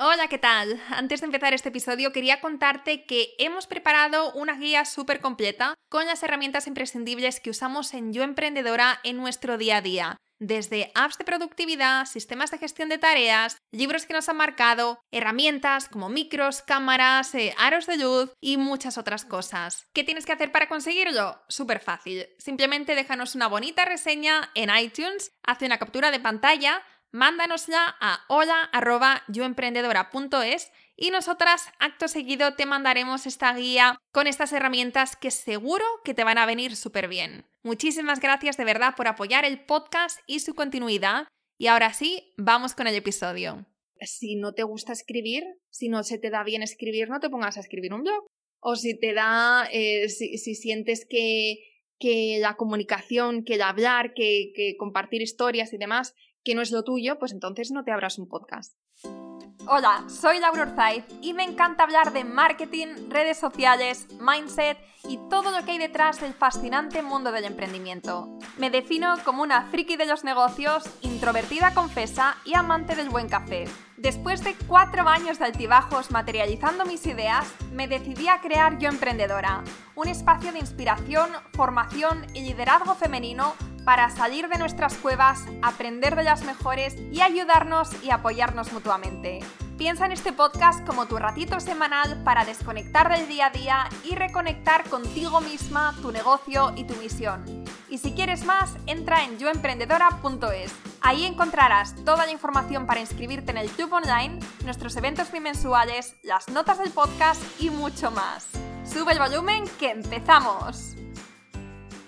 Hola, ¿qué tal? Antes de empezar este episodio quería contarte que hemos preparado una guía súper completa con las herramientas imprescindibles que usamos en Yo Emprendedora en nuestro día a día. Desde apps de productividad, sistemas de gestión de tareas, libros que nos han marcado, herramientas como micros, cámaras, eh, aros de luz y muchas otras cosas. ¿Qué tienes que hacer para conseguirlo? Súper fácil. Simplemente déjanos una bonita reseña en iTunes, hace una captura de pantalla, mándanosla a hola.yoemprendedora.es y nosotras acto seguido te mandaremos esta guía con estas herramientas que seguro que te van a venir súper bien. Muchísimas gracias de verdad por apoyar el podcast y su continuidad y ahora sí, vamos con el episodio. Si no te gusta escribir, si no se te da bien escribir, no te pongas a escribir un blog. O si te da, eh, si, sientes que, que la comunicación, que el hablar, que, que compartir historias y demás que no es lo tuyo, pues entonces no te abras un podcast. Hola, soy Laura Orzaiz y me encanta hablar de marketing, redes sociales, mindset y todo lo que hay detrás del fascinante mundo del emprendimiento. Me defino como una friki de los negocios, introvertida confesa y amante del buen café. Después de cuatro años de altibajos materializando mis ideas, me decidí a crear Yo Emprendedora, un espacio de inspiración, formación y liderazgo femenino para salir de nuestras cuevas, aprender de las mejores y ayudarnos y apoyarnos mutuamente. Piensa en este podcast como tu ratito semanal para desconectar del día a día y reconectar contigo misma, tu negocio y tu misión. Y si quieres más, entra en yoemprendedora.es. Ahí encontrarás toda la información para inscribirte en el Club Online, nuestros eventos bimensuales, las notas del podcast y mucho más. Sube el volumen que empezamos.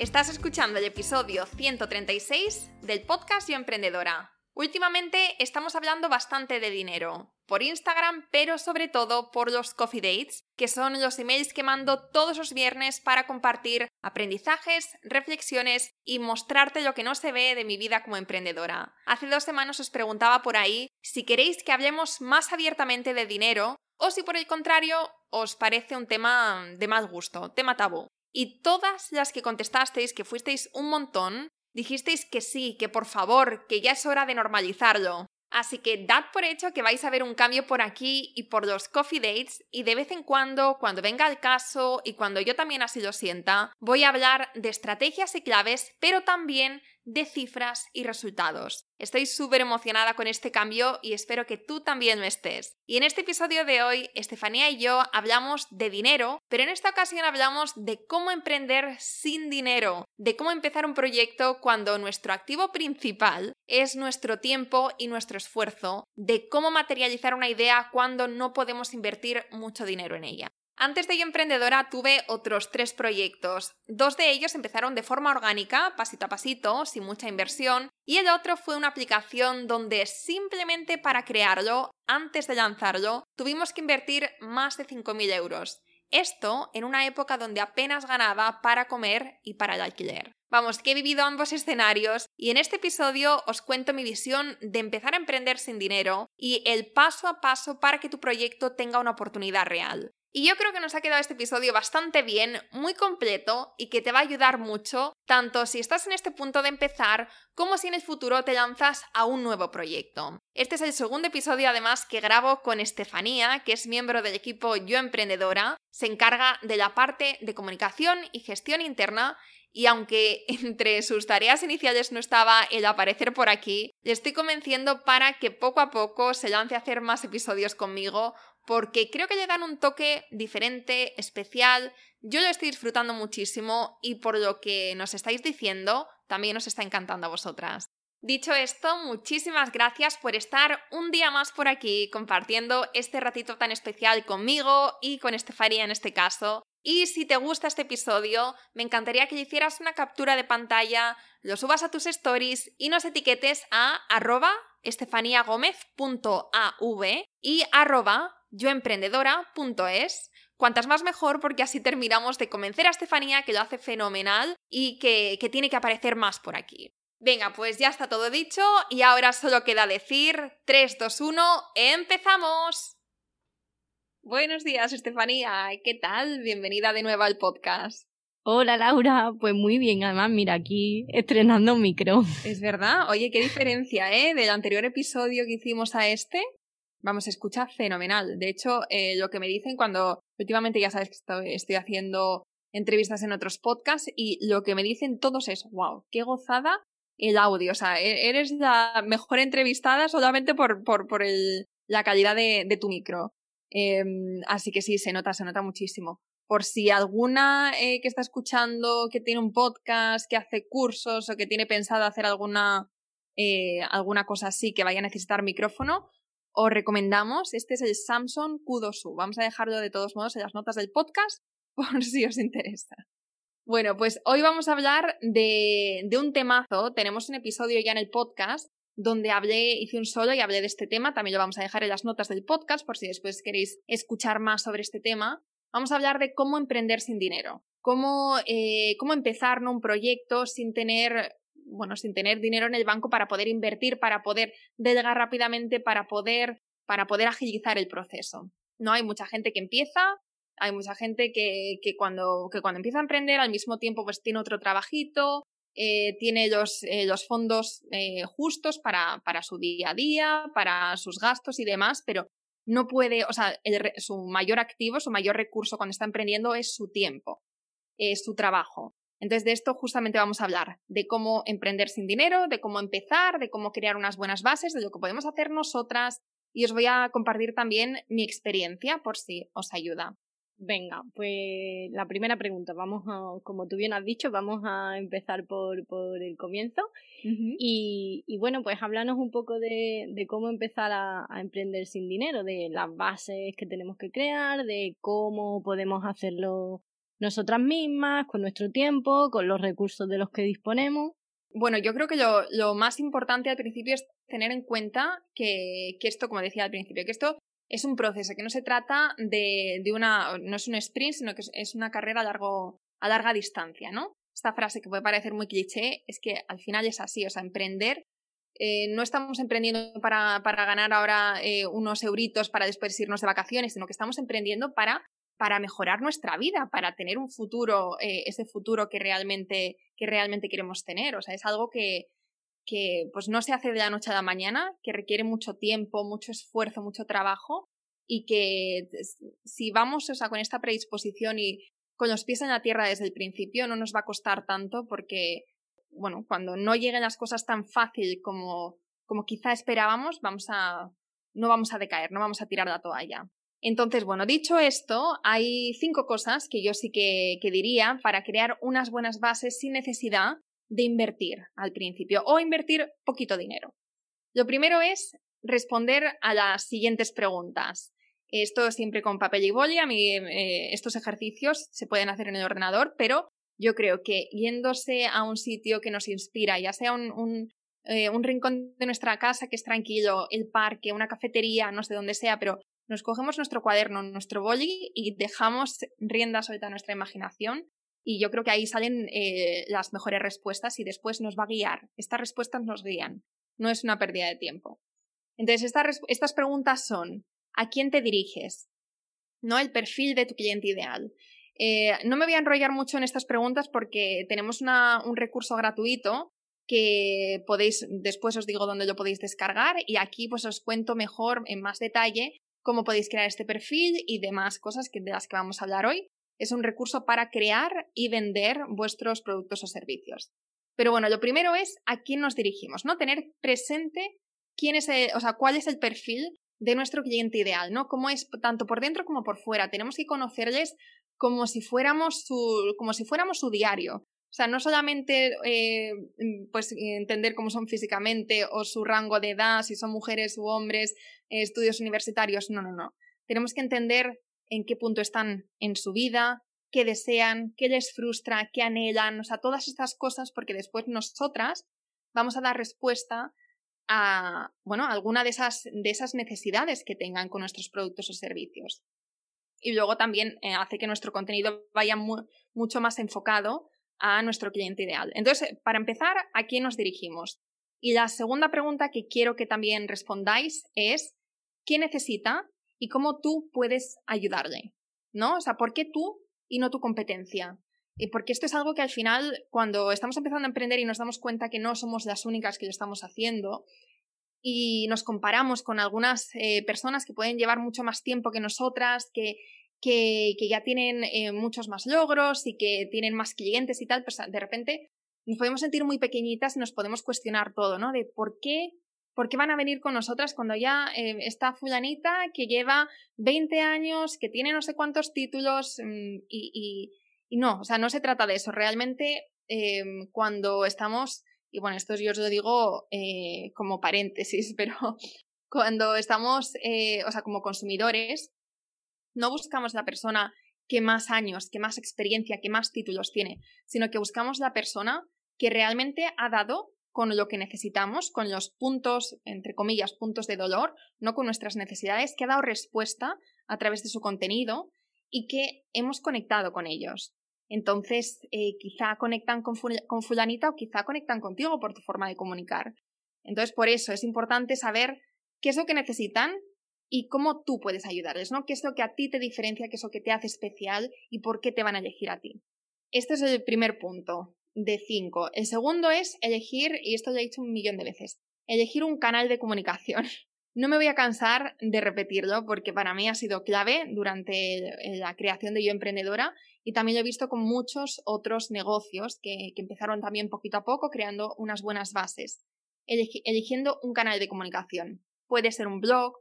Estás escuchando el episodio 136 del podcast Yo Emprendedora. Últimamente estamos hablando bastante de dinero, por Instagram, pero sobre todo por los coffee dates, que son los emails que mando todos los viernes para compartir aprendizajes, reflexiones y mostrarte lo que no se ve de mi vida como emprendedora. Hace dos semanas os preguntaba por ahí si queréis que hablemos más abiertamente de dinero o si por el contrario os parece un tema de más gusto, tema tabú. Y todas las que contestasteis, que fuisteis un montón, dijisteis que sí, que por favor, que ya es hora de normalizarlo. Así que dad por hecho que vais a ver un cambio por aquí y por los coffee dates y de vez en cuando, cuando venga el caso y cuando yo también así lo sienta, voy a hablar de estrategias y claves, pero también de cifras y resultados. Estoy súper emocionada con este cambio y espero que tú también lo estés. Y en este episodio de hoy, Estefanía y yo hablamos de dinero, pero en esta ocasión hablamos de cómo emprender sin dinero, de cómo empezar un proyecto cuando nuestro activo principal es nuestro tiempo y nuestro esfuerzo, de cómo materializar una idea cuando no podemos invertir mucho dinero en ella. Antes de Yo Emprendedora tuve otros tres proyectos. Dos de ellos empezaron de forma orgánica, pasito a pasito, sin mucha inversión, y el otro fue una aplicación donde simplemente para crearlo, antes de lanzarlo, tuvimos que invertir más de 5.000 euros. Esto en una época donde apenas ganaba para comer y para el alquiler. Vamos, que he vivido ambos escenarios y en este episodio os cuento mi visión de empezar a emprender sin dinero y el paso a paso para que tu proyecto tenga una oportunidad real. Y yo creo que nos ha quedado este episodio bastante bien, muy completo y que te va a ayudar mucho, tanto si estás en este punto de empezar como si en el futuro te lanzas a un nuevo proyecto. Este es el segundo episodio además que grabo con Estefanía, que es miembro del equipo Yo Emprendedora, se encarga de la parte de comunicación y gestión interna y aunque entre sus tareas iniciales no estaba el aparecer por aquí, le estoy convenciendo para que poco a poco se lance a hacer más episodios conmigo porque creo que le dan un toque diferente, especial. Yo lo estoy disfrutando muchísimo y por lo que nos estáis diciendo, también os está encantando a vosotras. Dicho esto, muchísimas gracias por estar un día más por aquí compartiendo este ratito tan especial conmigo y con Estefanía en este caso. Y si te gusta este episodio, me encantaría que hicieras una captura de pantalla, lo subas a tus stories y nos etiquetes a arroba estefaniagomez.av y arroba yoemprendedora.es. Cuantas más mejor porque así terminamos de convencer a Estefanía que lo hace fenomenal y que, que tiene que aparecer más por aquí. Venga, pues ya está todo dicho y ahora solo queda decir 3, 2, 1, ¡empezamos! Buenos días, Estefanía. ¿Qué tal? Bienvenida de nuevo al podcast. Hola Laura, pues muy bien, además mira aquí estrenando un micro. Es verdad, oye, qué diferencia, ¿eh? Del anterior episodio que hicimos a este. Vamos, a escuchar fenomenal. De hecho, eh, lo que me dicen cuando últimamente ya sabes que estoy, haciendo entrevistas en otros podcasts y lo que me dicen todos es, wow, qué gozada el audio. O sea, e-, eres la mejor entrevistada solamente por, por, por el, la calidad de, de tu micro. Em, así que sí, se nota, se nota muchísimo. Por si alguna eh, que está escuchando, que tiene un podcast, que hace cursos o que tiene pensado hacer alguna, eh, alguna cosa así que vaya a necesitar micrófono, os recomendamos, este es el Samsung Q2U. Vamos a dejarlo de todos modos en las notas del podcast por si os interesa. Bueno, pues hoy vamos a hablar de, de un temazo. Tenemos un episodio ya en el podcast donde hablé, hice un solo y hablé de este tema. También lo vamos a dejar en las notas del podcast por si después queréis escuchar más sobre este tema. Vamos a hablar de cómo emprender sin dinero. Cómo, eh, cómo empezar un proyecto sin tener bueno, sin tener dinero en el banco para poder invertir, para poder delegar rápidamente, para poder, para poder agilizar el proceso. No hay mucha gente que empieza, hay mucha gente que, que, cuando, que cuando empieza a emprender al mismo tiempo pues tiene otro trabajito, eh, tiene los, eh, los fondos eh, justos para, para, su día a día, para sus gastos y demás, pero no puede, o sea, su mayor activo, su mayor recurso cuando está emprendiendo es su tiempo, es su trabajo. Entonces, de esto justamente vamos a hablar, de cómo emprender sin dinero, de cómo empezar, de cómo crear unas buenas bases, de lo que podemos hacer nosotras y os voy a compartir también mi experiencia por si os ayuda. Venga, pues la primera pregunta, vamos a, como tú bien has dicho, vamos a empezar por, por el comienzo. y, y, bueno, pues háblanos un poco de, de cómo empezar a, a, emprender sin dinero, de las bases que tenemos que crear, de cómo podemos hacerlo nosotras mismas, con nuestro tiempo, con los recursos de los que disponemos. Bueno, yo creo que lo, lo más importante al principio es tener en cuenta que, que, esto, como decía al principio, que esto es un proceso, que no se trata de, de una, no es un sprint, sino que es una carrera a, largo, a larga distancia, ¿no? Esta frase que puede parecer muy cliché es que al final es así, o sea, emprender eh, no estamos emprendiendo para, para ganar ahora eh, unos euritos para después irnos de vacaciones, sino que estamos emprendiendo para para mejorar nuestra vida, para tener un futuro, eh, ese futuro que realmente, que realmente queremos tener. O sea, es algo que, que pues no se hace de la noche a la mañana, que requiere mucho tiempo, mucho esfuerzo, mucho trabajo y que si vamos o sea, con esta predisposición y con los pies en la tierra desde el principio no nos va a costar tanto porque, bueno, cuando no lleguen las cosas tan fácil como, como quizá esperábamos, vamos a, no vamos a decaer, no vamos a tirar la toalla. Entonces, bueno, dicho esto, hay cinco cosas que yo sí que, diría para crear unas buenas bases sin necesidad de invertir al principio o invertir poquito dinero. Lo primero es responder a las siguientes preguntas. Esto siempre con papel y boli. A mí eh, estos ejercicios se pueden hacer en el ordenador, pero yo creo que yéndose a un sitio que nos inspira, ya sea un, eh, un rincón de nuestra casa que es tranquilo, el parque, una cafetería, no sé dónde sea, pero nos cogemos nuestro cuaderno, nuestro boli y dejamos rienda suelta a nuestra imaginación y yo creo que ahí salen eh, las mejores respuestas y después nos va a guiar. Estas respuestas nos guían, no es una pérdida de tiempo. Entonces, estas preguntas son, ¿a quién te diriges? ¿No? El perfil de tu cliente ideal. Eh, no me voy a enrollar mucho en estas preguntas porque tenemos un recurso gratuito que podéis, después os digo dónde lo podéis descargar y aquí pues os cuento mejor en más detalle cómo podéis crear este perfil y demás cosas que, de las que vamos a hablar hoy. Es un recurso para crear y vender vuestros productos o servicios. Pero bueno, lo primero es a quién nos dirigimos, ¿no? Tener presente quién es o sea, cuál es el perfil de nuestro cliente ideal, ¿no? Cómo es tanto por dentro como por fuera. Tenemos que conocerles como si fuéramos su, como si fuéramos su diario. O sea, no solamente eh, mm, pues entender cómo son físicamente o su rango de edad, si son mujeres u hombres, eh, estudios universitarios, no, no, no. Tenemos que entender en qué punto están en su vida, qué desean, qué les frustra, qué anhelan, o sea, todas estas cosas, porque después nosotras vamos a dar respuesta a, bueno, alguna de esas, de esas necesidades que tengan con nuestros productos o servicios. Y luego también eh, hace que nuestro contenido vaya mucho más enfocado a nuestro cliente ideal. Entonces, para empezar, ¿a quién nos dirigimos? Y la segunda pregunta que quiero que también respondáis es, ¿qué necesita y cómo tú puedes ayudarle? ¿No? O sea, ¿por qué tú y no tu competencia? Y porque esto es algo que al final, cuando estamos empezando a emprender y nos damos cuenta que no somos las únicas que lo estamos haciendo, y nos comparamos con algunas eh, personas que pueden llevar mucho más tiempo que nosotras, que, que, ya tienen eh, muchos más logros y que tienen más clientes y tal, pues de repente nos podemos sentir muy pequeñitas y nos podemos cuestionar todo, ¿no? De por qué, por qué van a venir con nosotras cuando ya eh, está fulanita que lleva 20 años, que tiene no sé cuántos títulos mm, y, y, no, o sea, no se trata de eso. Realmente em, cuando estamos, y bueno, esto yo os lo digo eh, como paréntesis, pero cuando estamos, eh, o sea, como consumidores, no buscamos la persona que más años, que más experiencia, que más títulos tiene, sino que buscamos la persona que realmente ha dado con lo que necesitamos, con los puntos, entre comillas, puntos de dolor, no con nuestras necesidades, que ha dado respuesta a través de su contenido y que hemos conectado con ellos. Entonces, eh, quizá conectan con, con fulanita o quizá conectan contigo por tu forma de comunicar. Entonces, por eso es importante saber qué es lo que necesitan y cómo tú puedes ayudarles, ¿no? ¿Qué es lo que a ti te diferencia, qué es lo que te hace especial y por qué te van a elegir a ti? Este es el primer punto de cinco. El segundo es elegir, y esto ya he dicho un millón de veces, elegir un canal de comunicación. No me voy a cansar de repetirlo porque para mí ha sido clave durante la creación de Yo Emprendedora y también lo he visto con muchos otros negocios que, empezaron también poquito a poco creando unas buenas bases. eligiendo un canal de comunicación. Puede ser un blog,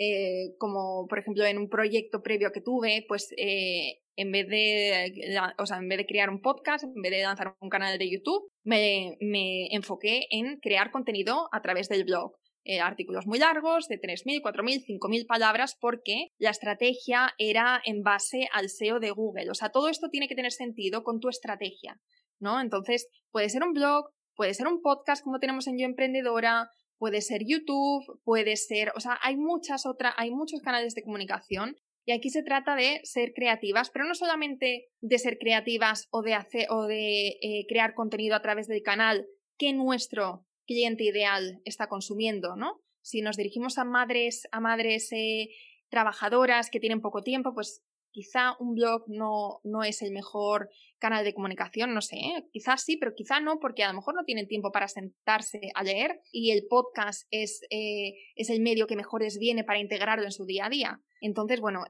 eh, como por ejemplo en un proyecto previo que tuve, pues eh, en vez de, o sea, en vez de crear un podcast, en vez de lanzar un canal de YouTube, me, me enfoqué en crear contenido a través del blog. Eh, artículos muy largos, de 3.000, 4.000, 5.000 palabras, porque la estrategia era en base al SEO de Google. O sea, todo esto tiene que tener sentido con tu estrategia, ¿no? Entonces, puede ser un blog, puede ser un podcast como tenemos en Yo Emprendedora, puede ser YouTube, puede ser, o sea, hay muchas otras, hay muchos canales de comunicación y aquí se trata de ser creativas, pero no solamente de ser creativas o de hacer o de eh, crear contenido a través del canal que nuestro cliente ideal está consumiendo, ¿no? Si nos dirigimos a madres, a madres eh, trabajadoras que tienen poco tiempo, pues quizá un blog no, no es el mejor canal de comunicación, no sé, ¿eh? quizás sí, pero quizá no, porque a lo mejor no tienen tiempo para sentarse a leer y el podcast es, eh, es el medio que mejor les viene para integrarlo en su día a día. Entonces, bueno,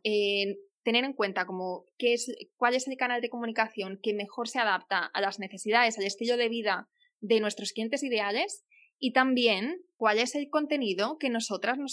tener en cuenta como qué es, cuál es el canal de comunicación que mejor se adapta a las necesidades, al estilo de vida de nuestros clientes ideales y también cuál es el contenido que nosotras nos,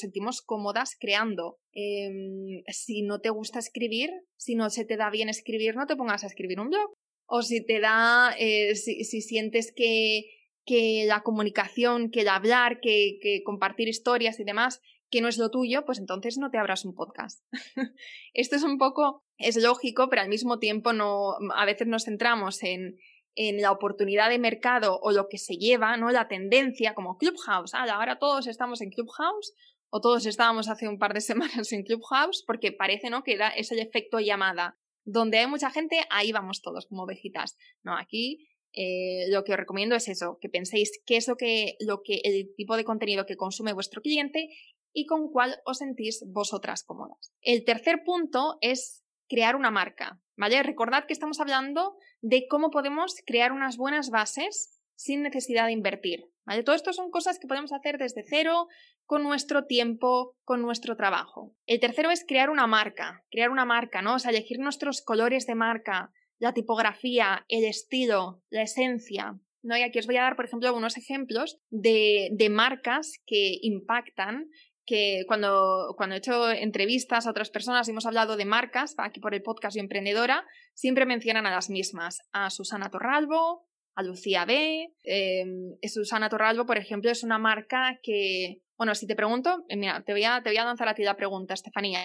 sentimos cómodas creando. Em, si no te gusta escribir, si no se te da bien escribir, no te pongas a escribir un blog. O si te da, eh, si, sientes que, que, la comunicación, que el hablar, que, que compartir historias y demás, que no es lo tuyo, pues entonces no te abras un podcast. Esto es un poco, es lógico, pero al mismo tiempo no, a veces nos centramos en, en la oportunidad de mercado o lo que se lleva, ¿no? La tendencia, como Clubhouse. Ah, ahora todos estamos en Clubhouse o todos estábamos hace un par de semanas en Clubhouse porque parece, ¿no? Que da, es el efecto llamada. Donde hay mucha gente, ahí vamos todos como ovejitas. No, aquí eh, lo que os recomiendo es eso, que penséis qué es lo que, lo que, el tipo de contenido que consume vuestro cliente y con cuál os sentís vosotras cómodas. El tercer punto es crear una marca, ¿vale? Recordad que estamos hablando de cómo podemos crear unas buenas bases sin necesidad de invertir, ¿vale? Todo esto son cosas que podemos hacer desde cero, con nuestro tiempo, con nuestro trabajo. El tercero es crear una marca, crear una marca, ¿no? O sea, elegir nuestros colores de marca, la tipografía, el estilo, la esencia, ¿no? Y aquí os voy a dar, por ejemplo, algunos ejemplos de, de marcas que impactan que cuando, cuando he hecho entrevistas a otras personas y hemos hablado de marcas, aquí por el podcast y emprendedora, siempre mencionan a las mismas, a Susana Torralbo, a Lucía B. Em, Susana Torralbo, por ejemplo, es una marca que, bueno, si te pregunto, eh, mira, te voy a, te voy a lanzar a ti la pregunta, Estefanía.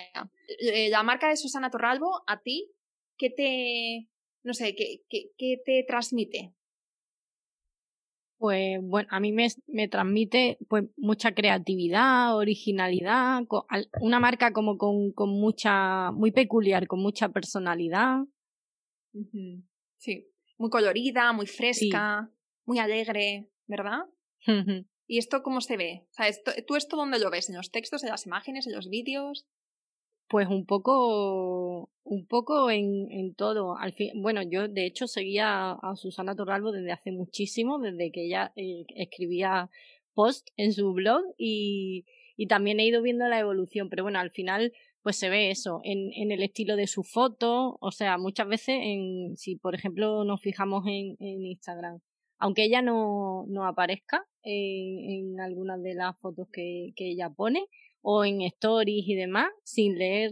Eh, la marca de Susana Torralbo, a ti, ¿qué te, no sé, qué, qué, qué te transmite? Pues bueno, a mí me, me, transmite pues mucha creatividad, originalidad, una marca como con, con mucha, muy peculiar, con mucha personalidad. Sí, muy colorida, muy fresca, muy alegre, ¿verdad? ¿Y esto cómo se ve? O sea, ¿Tú esto dónde lo ves? ¿En los textos, en las imágenes, en los vídeos? Pues un poco, un poco en, en todo. Al fin, bueno, yo de hecho seguía a Susana Torralbo desde hace muchísimo, desde que ella eh, escribía posts en su blog y, y también he ido viendo la evolución, pero bueno, al final pues se ve eso en, en el estilo de su foto, o sea, muchas veces en, si por ejemplo nos fijamos en, en Instagram, aunque ella no, no aparezca en, en, algunas de las fotos que, que ella pone o en stories y demás, sin leer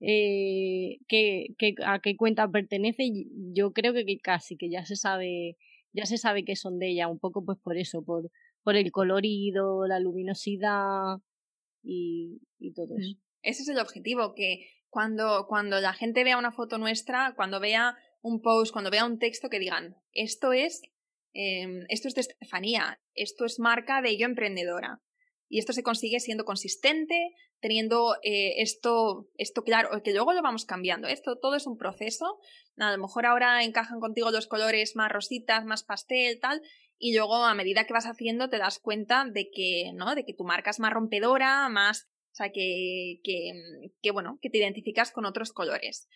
eh, a qué cuenta pertenece, yo creo que, casi que ya se sabe, ya se sabe que son de ella, un poco pues por eso, por, por el colorido, la luminosidad y, y todo eso. Ese es el objetivo, que cuando, cuando la gente vea una foto nuestra, cuando vea un post, cuando vea un texto, que digan, esto es, eh, esto es de Estefanía, esto es marca de yo emprendedora. Y esto se consigue siendo consistente, teniendo eh, esto, esto claro, que luego lo vamos cambiando. Esto todo es un proceso. A lo mejor ahora encajan contigo los colores más rositas, más pastel, tal, y luego a medida que vas haciendo te das cuenta de que, ¿no? De que tu marca es más rompedora, más, o sea, que, que, que bueno, que te identificas con otros colores.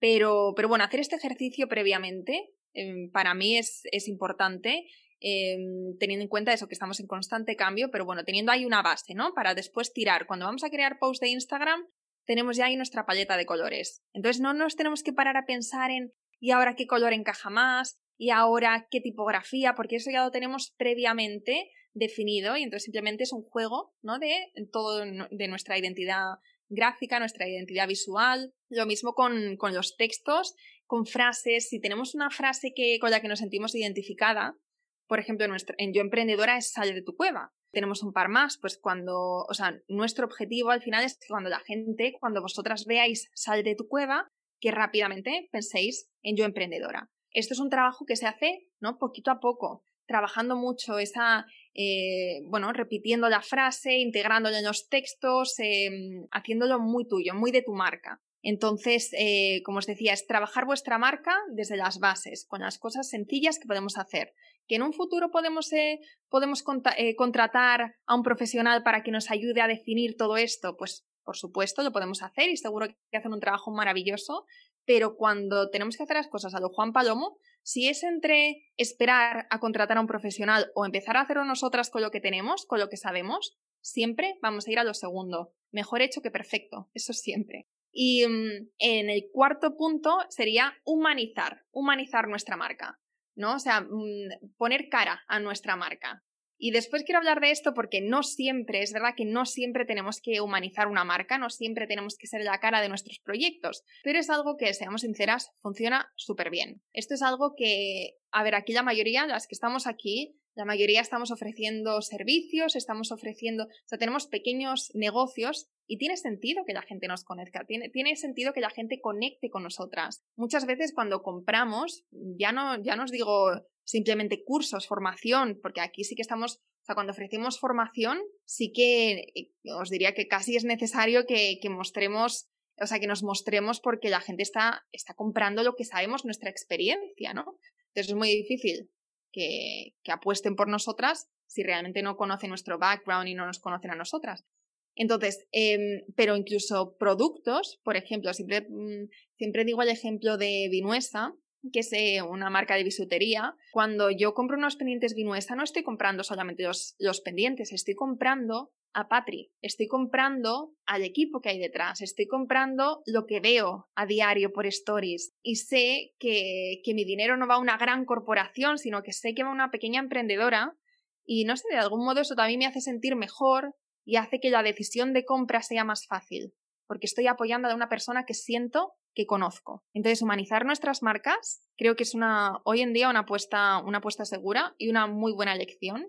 Pero, pero bueno, hacer este ejercicio previamente em, para mí es, es importante Em, teniendo en cuenta eso, que estamos en constante cambio, pero bueno, teniendo ahí una base, ¿no? Para después tirar. Cuando vamos a crear posts de Instagram, tenemos ya ahí nuestra paleta de colores. Entonces no nos tenemos que parar a pensar en ¿y ahora qué color encaja más? ¿Y ahora qué tipografía? Porque eso ya lo tenemos previamente definido y entonces simplemente es un juego, ¿no? De todo de nuestra identidad gráfica, nuestra identidad visual. Lo mismo con, con los textos, con frases. Si tenemos una frase que, con la que nos sentimos identificada, por ejemplo, en Yo Emprendedora es Sale de tu cueva. Tenemos un par más, pues cuando, o sea, nuestro objetivo al final es que cuando la gente, cuando vosotras veáis Sal de tu cueva, que rápidamente penséis en Yo Emprendedora. Esto es un trabajo que se hace, ¿no? Poquito a poco, trabajando mucho esa, eh, bueno, repitiendo la frase, integrándolo en los textos, em, haciéndolo muy tuyo, muy de tu marca. Entonces, eh, como os decía, es trabajar vuestra marca desde las bases, con las cosas sencillas que podemos hacer que en un futuro podemos, eh, podemos eh, contratar a un profesional para que nos ayude a definir todo esto, pues por supuesto lo podemos hacer y seguro que hacen un trabajo maravilloso, pero cuando tenemos que hacer las cosas a lo Juan Palomo, si es entre esperar a contratar a un profesional o empezar a hacerlo nosotras con lo que tenemos, con lo que sabemos, siempre vamos a ir a lo segundo. Mejor hecho que perfecto, eso siempre. Y mm, en el cuarto punto sería humanizar, humanizar nuestra marca. ¿No? O sea, mm, poner cara a nuestra marca. Y después quiero hablar de esto porque no siempre, es verdad que no siempre tenemos que humanizar una marca, no siempre tenemos que ser la cara de nuestros proyectos, pero es algo que, seamos sinceras, funciona súper bien. Esto es algo que, a ver, aquí la mayoría, las que estamos aquí, la mayoría estamos ofreciendo servicios, estamos ofreciendo, o sea, tenemos pequeños negocios y tiene sentido que la gente nos conozca, tiene, tiene sentido que la gente conecte con nosotras. Muchas veces cuando compramos, ya no, ya no digo simplemente cursos, formación, porque aquí sí que estamos, o sea, cuando ofrecemos formación, sí que eh, os diría que casi es necesario que, que mostremos o sea, que nos mostremos porque la gente está, está comprando lo que sabemos, nuestra experiencia, ¿no? Entonces es muy difícil que, apuesten por nosotras si realmente no conocen nuestro background y no nos conocen a nosotras. Entonces, em, pero incluso productos, por ejemplo, siempre, mm, siempre digo el ejemplo de Vinuesa, que es eh, una marca de bisutería. Cuando yo compro unos pendientes Vinuesa, no estoy comprando solamente los, los pendientes, estoy comprando a Patri, estoy comprando al equipo que hay detrás, estoy comprando lo que veo a diario por stories y sé que, que mi dinero no va a una gran corporación, sino que sé que va a una pequeña emprendedora y no sé, de algún modo eso también me hace sentir mejor y hace que la decisión de compra sea más fácil, porque estoy apoyando a una persona que siento que conozco. Entonces, humanizar nuestras marcas creo que es una, hoy en día una apuesta, una apuesta segura y una muy buena elección.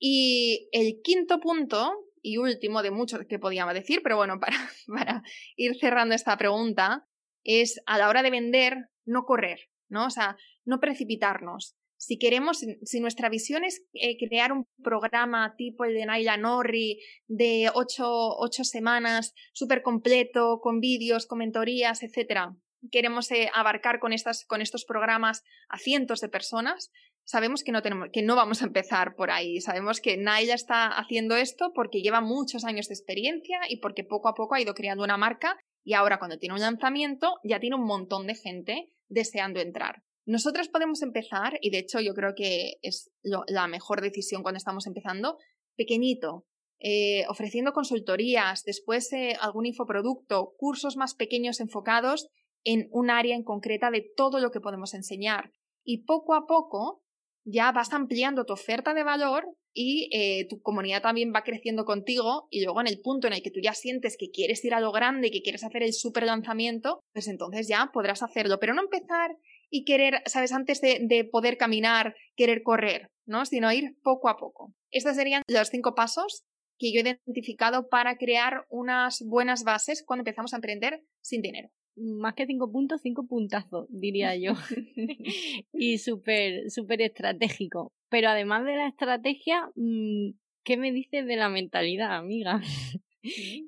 Y el quinto punto, y último de muchos que podíamos decir, pero bueno, para, para ir cerrando esta pregunta, es a la hora de vender, no correr, ¿no? O sea, no precipitarnos. Si queremos, si nuestra visión es eh, crear un programa tipo el de Naila Norri de ocho, ocho semanas, súper completo, con vídeos, con mentorías, etc., queremos eh, abarcar con, estas, con estos programas a cientos de personas, sabemos que no, tenemos, que no vamos a empezar por ahí. Sabemos que Naila está haciendo esto porque lleva muchos años de experiencia y porque poco a poco ha ido creando una marca y ahora cuando tiene un lanzamiento ya tiene un montón de gente deseando entrar. Nosotras podemos empezar, y de hecho yo creo que es la mejor decisión cuando estamos empezando, pequeñito, eh, ofreciendo consultorías, después eh, algún infoproducto, cursos más pequeños enfocados en un área en concreta de todo lo que podemos enseñar. Y poco a poco ya vas ampliando tu oferta de valor y eh, tu comunidad también va creciendo contigo y luego en el punto en el que tú ya sientes que quieres ir a lo grande y que quieres hacer el super lanzamiento, pues entonces ya podrás hacerlo, pero no empezar y querer, sabes, antes de, de poder caminar, querer correr, ¿no? Sino ir poco a poco. Estos serían los cinco pasos que yo he identificado para crear unas buenas bases cuando empezamos a emprender sin dinero más que cinco puntos, cinco puntazos, diría yo. y súper, súper estratégico. Pero además de la estrategia, mm, ¿qué me dices de la mentalidad, amiga?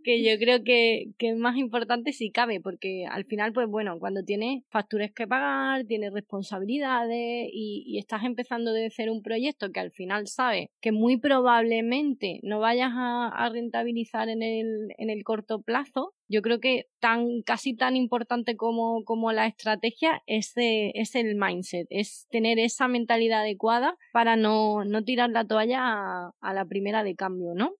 Que yo creo que, que, es más importante si cabe, porque al final, pues bueno, cuando tienes facturas que pagar, tienes responsabilidades y, y estás empezando de hacer un proyecto que al final sabes que muy probablemente no vayas a, rentabilizar en el, en el corto plazo, yo creo que tan, casi tan importante como, como la estrategia es, es el mindset, es tener esa mentalidad adecuada para no, no tirar la toalla a, a la primera de cambio, ¿no?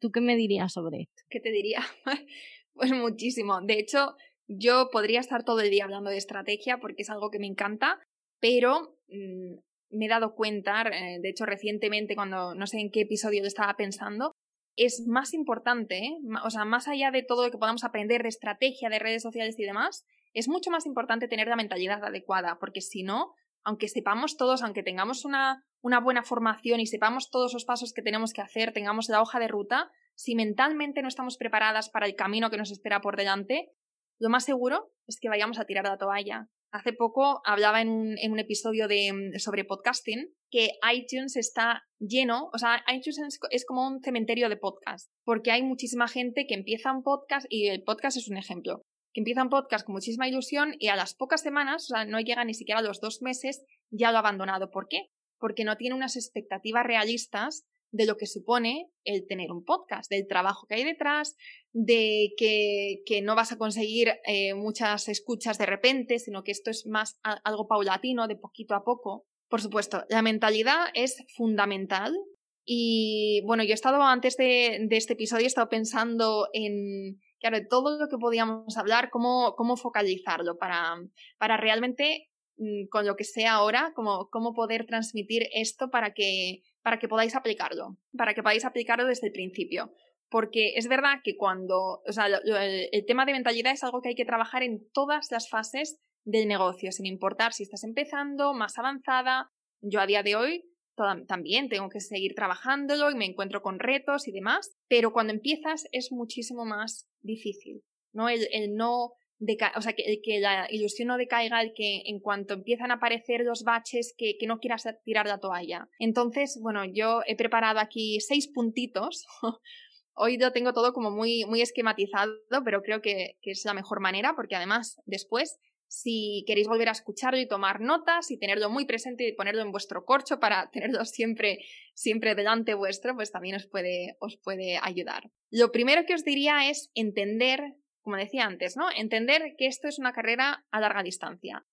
¿Tú, qué me dirías sobre esto? ¿Qué te diría? pues muchísimo. De hecho, yo podría estar todo el día hablando de estrategia porque es algo que me encanta, pero mm, me he dado cuenta, eh, de hecho recientemente cuando no sé en qué episodio lo estaba pensando, es más importante, ¿eh? o sea, más allá de todo lo que podamos aprender de estrategia, de redes sociales y demás, es mucho más importante tener la mentalidad adecuada, porque si no, aunque sepamos todos, aunque tengamos una, una buena formación y sepamos todos los pasos que tenemos que hacer, tengamos la hoja de ruta, si mentalmente no estamos preparadas para el camino que nos espera por delante, lo más seguro es que vayamos a tirar la toalla. Hace poco hablaba en un, en un episodio de, sobre podcasting que iTunes está lleno, o sea, iTunes es como un cementerio de podcast, porque hay muchísima gente que empieza un podcast y el podcast es un ejemplo que empieza un podcast con muchísima ilusión y a las pocas semanas, o sea, no llega ni siquiera a los dos meses, ya lo ha abandonado. ¿Por qué? Porque no tiene unas expectativas realistas de lo que supone el tener un podcast, del trabajo que hay detrás, de que, que no vas a conseguir eh, muchas escuchas de repente, sino que esto es más algo paulatino, de poquito a poco. Por supuesto, la mentalidad es fundamental. Y bueno, yo he estado antes de, de este episodio, he estado pensando en, claro, de todo lo que podíamos hablar, cómo, cómo focalizarlo para, para realmente, mm, con lo que sea ahora, cómo, cómo poder transmitir esto para que, para que podáis aplicarlo, para que podáis aplicarlo desde el principio. Porque es verdad que cuando, o sea, el, el tema de mentalidad es algo que hay que trabajar en todas las fases del negocio, sin importar si estás empezando, más avanzada. Yo a día de hoy también tengo que seguir trabajándolo y me encuentro con retos y demás, pero cuando empiezas es muchísimo más difícil, ¿no? El, no o sea, que, que, la ilusión no decaiga, el que en cuanto empiezan a aparecer los baches, que, que, no quieras tirar la toalla. Entonces, bueno, yo he preparado aquí seis puntitos. Hoy lo tengo todo como muy, muy esquematizado, pero creo que, que es la mejor manera, porque además después si queréis volver a escucharlo y tomar notas y tenerlo muy presente y ponerlo en vuestro corcho para tenerlo siempre, siempre delante vuestro, pues también os puede, os puede ayudar. Lo primero que os diría es entender, como decía antes, ¿no? Entender que esto es una carrera a larga distancia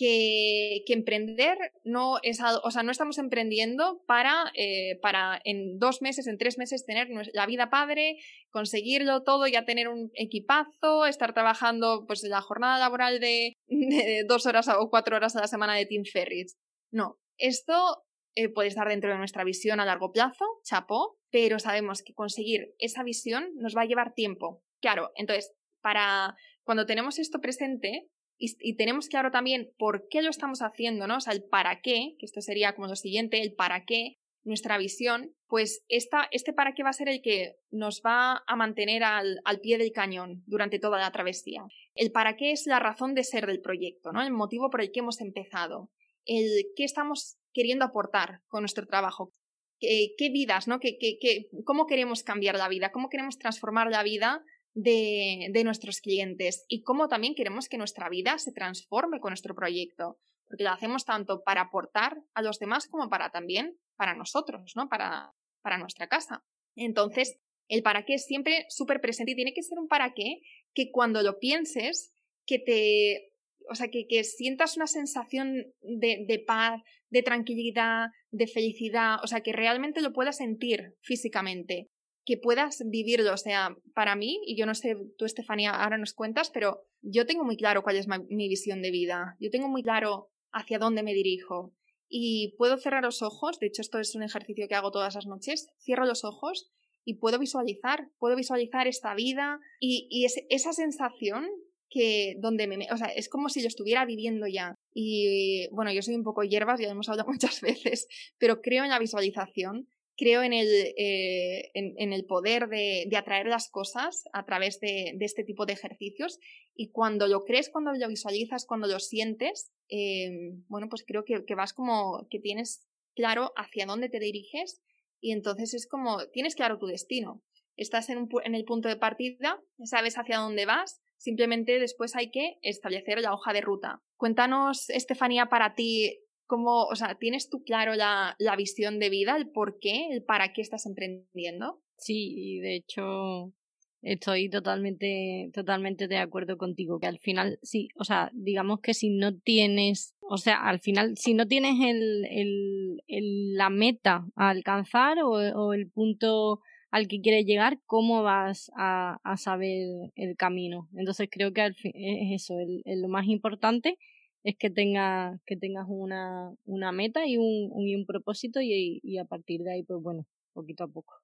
que, emprender no es o sea, no estamos emprendiendo para, eh, para en dos meses, en tres meses tener la vida padre, conseguirlo todo, ya tener un equipazo, estar trabajando pues la jornada laboral de, dos horas o cuatro horas a la semana de Team Ferris. No, esto eh, puede estar dentro de nuestra visión a largo plazo, chapo, pero sabemos que conseguir esa visión nos va a llevar tiempo. Claro, entonces, para cuando tenemos esto presente, y, tenemos claro también por qué lo estamos haciendo, ¿no? O sea, el para qué, que esto sería como lo siguiente, el para qué, nuestra visión, pues esta, este para qué va a ser el que nos va a mantener al, al, pie del cañón durante toda la travesía. El para qué es la razón de ser del proyecto, ¿no? El motivo por el que hemos empezado. El qué estamos queriendo aportar con nuestro trabajo. ¿Qué, qué vidas, ¿no? ¿Qué, qué, ¿Cómo queremos cambiar la vida? ¿Cómo queremos transformar la vida de, nuestros clientes y cómo también queremos que nuestra vida se transforme con nuestro proyecto, porque lo hacemos tanto para aportar a los demás como para también para nosotros, ¿no? Para, para nuestra casa. Entonces, el para qué es siempre súper presente y tiene que ser un para qué que cuando lo pienses, que te, o sea, que, que sientas una sensación de, de, paz, de tranquilidad, de felicidad, o sea, que realmente lo puedas sentir físicamente, que puedas vivirlo. O sea, para mí, y yo no sé, tú, Estefanía, ahora nos cuentas, pero yo tengo muy claro cuál es mi visión de vida. Yo tengo muy claro hacia dónde me dirijo. Y puedo cerrar los ojos, de hecho esto es un ejercicio que hago todas las noches, cierro los ojos y puedo visualizar, puedo visualizar esta vida y, y es, esa sensación que donde me, o sea, es como si yo estuviera viviendo ya. Y bueno, yo soy un poco hierbas, ya hemos hablado muchas veces, pero creo en la visualización, creo en el, eh, en, el poder de, de, atraer las cosas a través de, de, este tipo de ejercicios. Y cuando lo crees, cuando lo visualizas, cuando lo sientes, eh, bueno, pues creo que, que vas como que tienes claro hacia dónde te diriges y entonces es como, tienes claro tu destino. Estás en, un, en el punto de partida, sabes hacia dónde vas, simplemente después hay que establecer la hoja de ruta. Cuéntanos, Estefanía, para ti, cómo, o sea, ¿tienes tú claro la, la visión de vida, el por qué, el para qué estás emprendiendo? Sí, y de hecho Estoy totalmente, totalmente de acuerdo contigo, que al final, sí, o sea, digamos que si no tienes, o sea, al final, si no tienes el, el, el la meta a alcanzar o, el punto al que quieres llegar, ¿cómo vas a, a saber el camino? Entonces creo que al fin, es eso, el, lo más importante es que, tenga, que tengas una, una meta y un, y un propósito y, y a partir de ahí, pues bueno, poquito a poco.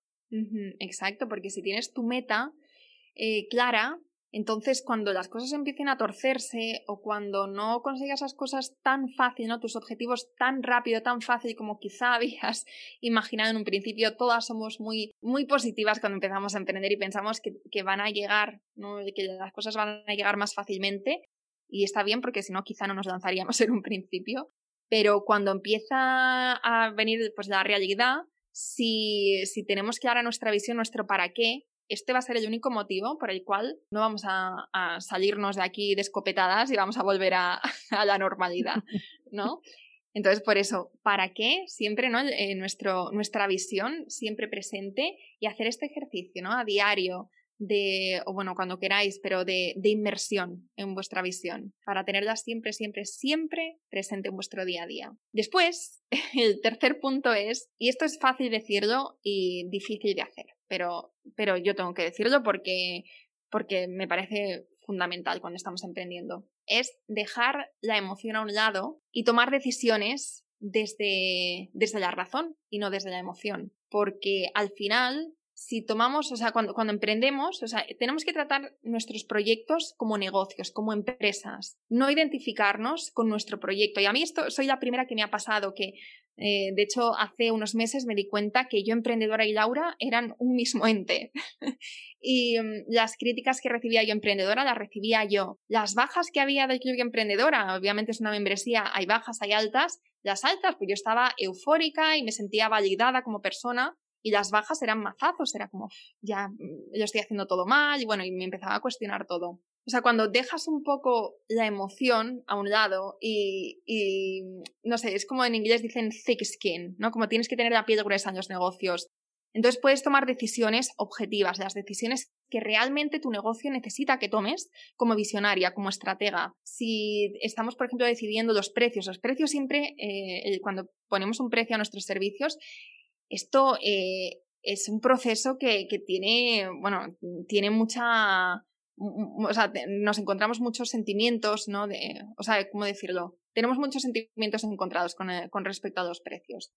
Exacto, porque si tienes tu meta, eh, clara, entonces cuando las cosas empiecen a torcerse o cuando no consigas esas cosas tan fácil, ¿no? tus objetivos tan rápido, tan fácil como quizá habías imaginado en un principio, todas somos muy, muy positivas cuando empezamos a emprender y pensamos que, que van a llegar, ¿no? que las cosas van a llegar más fácilmente y está bien porque si no quizá no nos lanzaríamos en un principio, pero cuando empieza a venir pues la realidad, si, si tenemos clara nuestra visión, nuestro para qué, este va a ser el único motivo por el cual no vamos a, salirnos de aquí descopetadas y vamos a volver a, la normalidad, ¿no? Entonces, por eso, ¿para qué? Siempre, ¿no? Eh, nuestro, nuestra visión siempre presente y hacer este ejercicio, ¿no? A diario, de, o bueno, cuando queráis, pero de, de, inmersión en vuestra visión, para tenerla siempre, siempre, siempre presente en vuestro día a día. Después, el tercer punto es, y esto es fácil decirlo y difícil de hacer, pero, pero yo tengo que decirlo porque, porque me parece fundamental cuando estamos emprendiendo, es dejar la emoción a un lado y tomar decisiones desde, desde la razón y no desde la emoción. Porque al final si tomamos, o sea, cuando, cuando emprendemos, o sea, tenemos que tratar nuestros proyectos como negocios, como empresas, no identificarnos con nuestro proyecto. Y a mí esto soy la primera que me ha pasado, que eh, de hecho hace unos meses me di cuenta que yo emprendedora y Laura eran un mismo ente. y mm, las críticas que recibía yo emprendedora las recibía yo. Las bajas que había del club emprendedora, obviamente es una membresía, hay bajas, hay altas. Las altas, pues yo estaba eufórica y me sentía validada como persona y las bajas eran mazazos, era como, ya, yo estoy haciendo todo mal, y bueno, y me empezaba a cuestionar todo. O sea, cuando dejas un poco la emoción a un lado y, y, no sé, es como en inglés dicen thick skin, ¿no? Como tienes que tener la piel gruesa en los negocios. Entonces puedes tomar decisiones objetivas, las decisiones que realmente tu negocio necesita que tomes como visionaria, como estratega. Si estamos, por ejemplo, decidiendo los precios, los precios siempre, eh, cuando ponemos un precio a nuestros servicios, esto eh, es un proceso que, que, tiene, bueno, tiene mucha, o sea, nos encontramos muchos sentimientos, ¿no? De, o sea, ¿cómo decirlo? Tenemos muchos sentimientos encontrados con, eh, con respecto a los precios.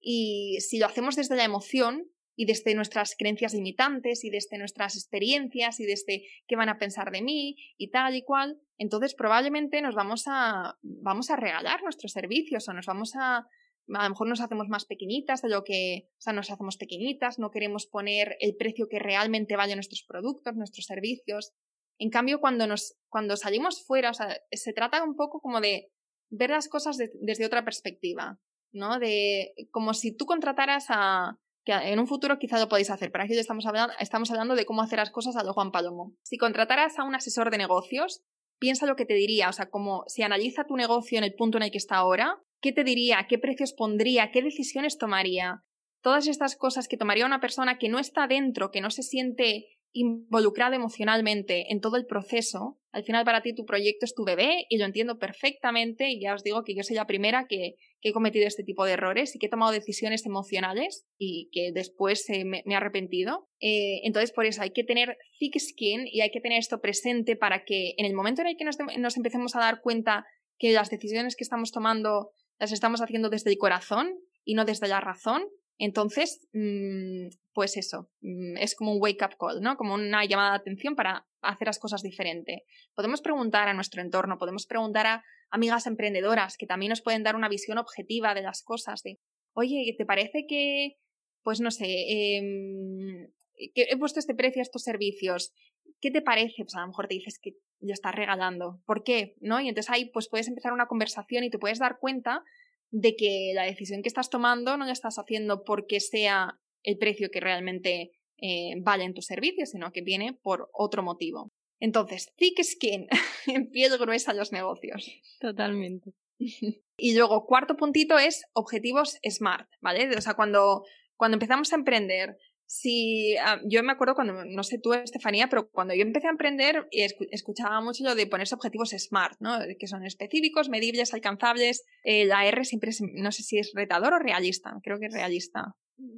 Y si lo hacemos desde la emoción y desde nuestras creencias limitantes y desde nuestras experiencias y desde qué van a pensar de mí y tal y cual, entonces probablemente nos vamos a, vamos a regalar nuestros servicios o nos vamos a, a lo mejor nos hacemos más pequeñitas de lo que, o sea, nos hacemos pequeñitas, no queremos poner el precio que realmente vale nuestros productos, nuestros servicios. En cambio, cuando nos, cuando salimos fuera, o sea, se trata un poco como de ver las cosas desde otra perspectiva, ¿no? De, como si tú contrataras a, que en un futuro quizá lo podéis hacer, pero aquí estamos hablando, estamos hablando de cómo hacer las cosas a lo Juan Palomo. Si contrataras a un asesor de negocios, piensa lo que te diría, o sea, como si analiza tu negocio en el punto en el que está ahora, ¿Qué te diría? ¿Qué precios pondría? ¿Qué decisiones tomaría? Todas estas cosas que tomaría una persona que no está dentro, que no se siente involucrado emocionalmente en todo el proceso, al final para ti tu proyecto es tu bebé y lo entiendo perfectamente y ya os digo que yo soy la primera que, he cometido este tipo de errores y que he tomado decisiones emocionales y que después me, he arrepentido. Eh, entonces por eso hay que tener thick skin y hay que tener esto presente para que en el momento en el que nos, nos empecemos a dar cuenta que las decisiones que estamos tomando las estamos haciendo desde el corazón y no desde la razón, entonces, mm, pues eso, mm, es como un wake-up call, ¿no? Como una llamada de atención para hacer las cosas diferente. Podemos preguntar a nuestro entorno, podemos preguntar a amigas emprendedoras que también nos pueden dar una visión objetiva de las cosas, de, oye, ¿te parece que, pues no sé, em, que he puesto este precio a estos servicios? ¿Qué te parece? Pues a lo mejor te dices que ya estás regalando. ¿Por qué? ¿No? Y entonces ahí pues puedes empezar una conversación y te puedes dar cuenta de que la decisión que estás tomando no la estás haciendo porque sea el precio que realmente eh, vale en tu servicio, sino que viene por otro motivo. Entonces, thick skin, en piel gruesa los negocios. Totalmente. y luego, cuarto puntito es objetivos SMART, ¿vale? O sea, cuando, cuando empezamos a emprender, si ah, yo me acuerdo cuando, no sé tú, Estefanía, pero cuando yo empecé a emprender, escuchaba mucho lo de ponerse objetivos SMART, ¿no? Que son específicos, medibles, alcanzables. Eh, la R siempre no sé si es retador o realista, creo que es realista.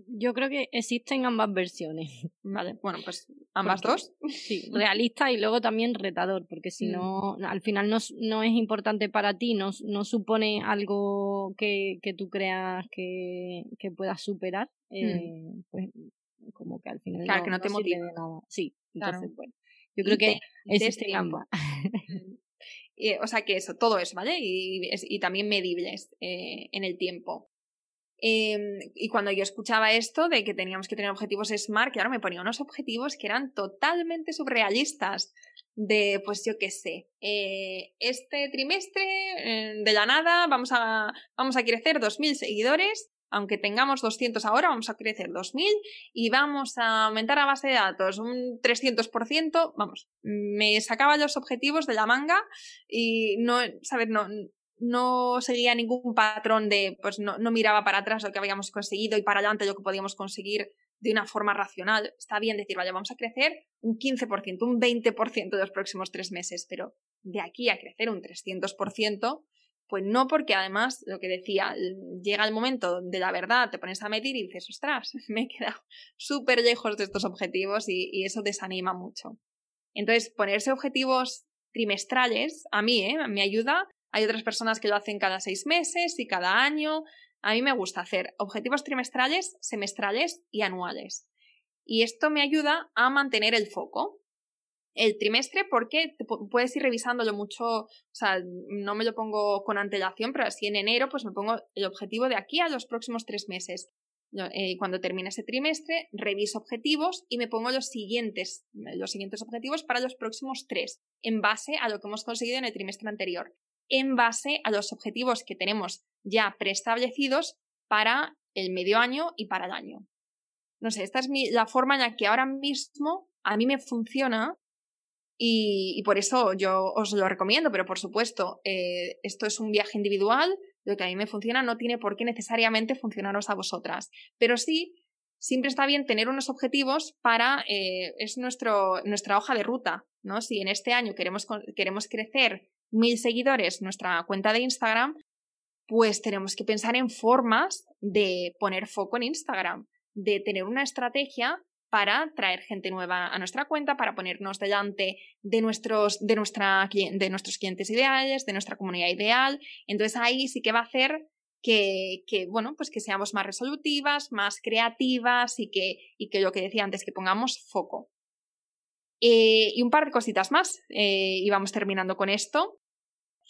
Yo creo que existen ambas versiones. Vale, bueno, pues ambas dos. Sí, realista y luego también retador, porque si mm. no, al final no, no, es importante para ti, no, no supone algo que, que tú creas que, que puedas superar, mm. eh, pues como que al final claro, que no te motive nada. Sí, entonces, bueno, yo creo que existen ambas. o sea que eso, todo eso, ¿vale? Y, y también medibles eh, en el tiempo. Em, y cuando yo escuchaba esto de que teníamos que tener objetivos SMART, claro, me ponía unos objetivos que eran totalmente surrealistas. De, pues yo qué sé, eh, este trimestre eh, de la nada vamos a, vamos a crecer 2.000 seguidores aunque tengamos 200 ahora, vamos a crecer 2000 y vamos a aumentar la base de datos un 300%. Vamos, me sacaba los objetivos de la manga y no, ¿sabes? No, no seguía ningún patrón de, pues no, no miraba para atrás lo que habíamos conseguido y para adelante lo que podíamos conseguir de una forma racional. Está bien decir, vaya, vamos a crecer un 15%, un 20% de los próximos tres meses, pero de aquí a crecer un 300%, pues no, porque además, lo que decía, llega el momento de la verdad, te pones a medir y dices, ostras, me he quedado súper lejos de estos objetivos y, eso desanima mucho. Entonces, ponerse objetivos trimestrales, a mí, ¿eh? me ayuda. Hay otras personas que lo hacen cada seis meses y cada año. A mí me gusta hacer objetivos trimestrales, semestrales y anuales. Y esto me ayuda a mantener el foco el trimestre porque puedes ir revisándolo mucho, o sea, no me lo pongo con antelación, pero así en enero pues me pongo el objetivo de aquí a los próximos tres meses. Eh, cuando termine ese trimestre, reviso objetivos y me pongo los siguientes, los siguientes objetivos para los próximos tres, en base a lo que hemos conseguido en el trimestre anterior, en base a los objetivos que tenemos ya preestablecidos para el medio año y para el año. No sé, esta es la forma en la que ahora mismo a mí me funciona y, por eso yo os lo recomiendo, pero por supuesto, eh, esto es un viaje individual, lo que a mí me funciona no tiene por qué necesariamente funcionaros a vosotras, pero sí, siempre está bien tener unos objetivos para, eh, es nuestro, nuestra hoja de ruta, ¿no? Si en este año queremos, queremos crecer mil seguidores nuestra cuenta de Instagram, pues tenemos que pensar en formas de poner foco en Instagram, de tener una estrategia para traer gente nueva a nuestra cuenta, para ponernos delante de nuestros, de, nuestra, de nuestros clientes ideales, de nuestra comunidad ideal. Entonces ahí sí que va a hacer que, que, bueno, pues que seamos más resolutivas, más creativas y que, y que lo que decía antes, que pongamos foco. Eh, y un par de cositas más, eh, y vamos terminando con esto.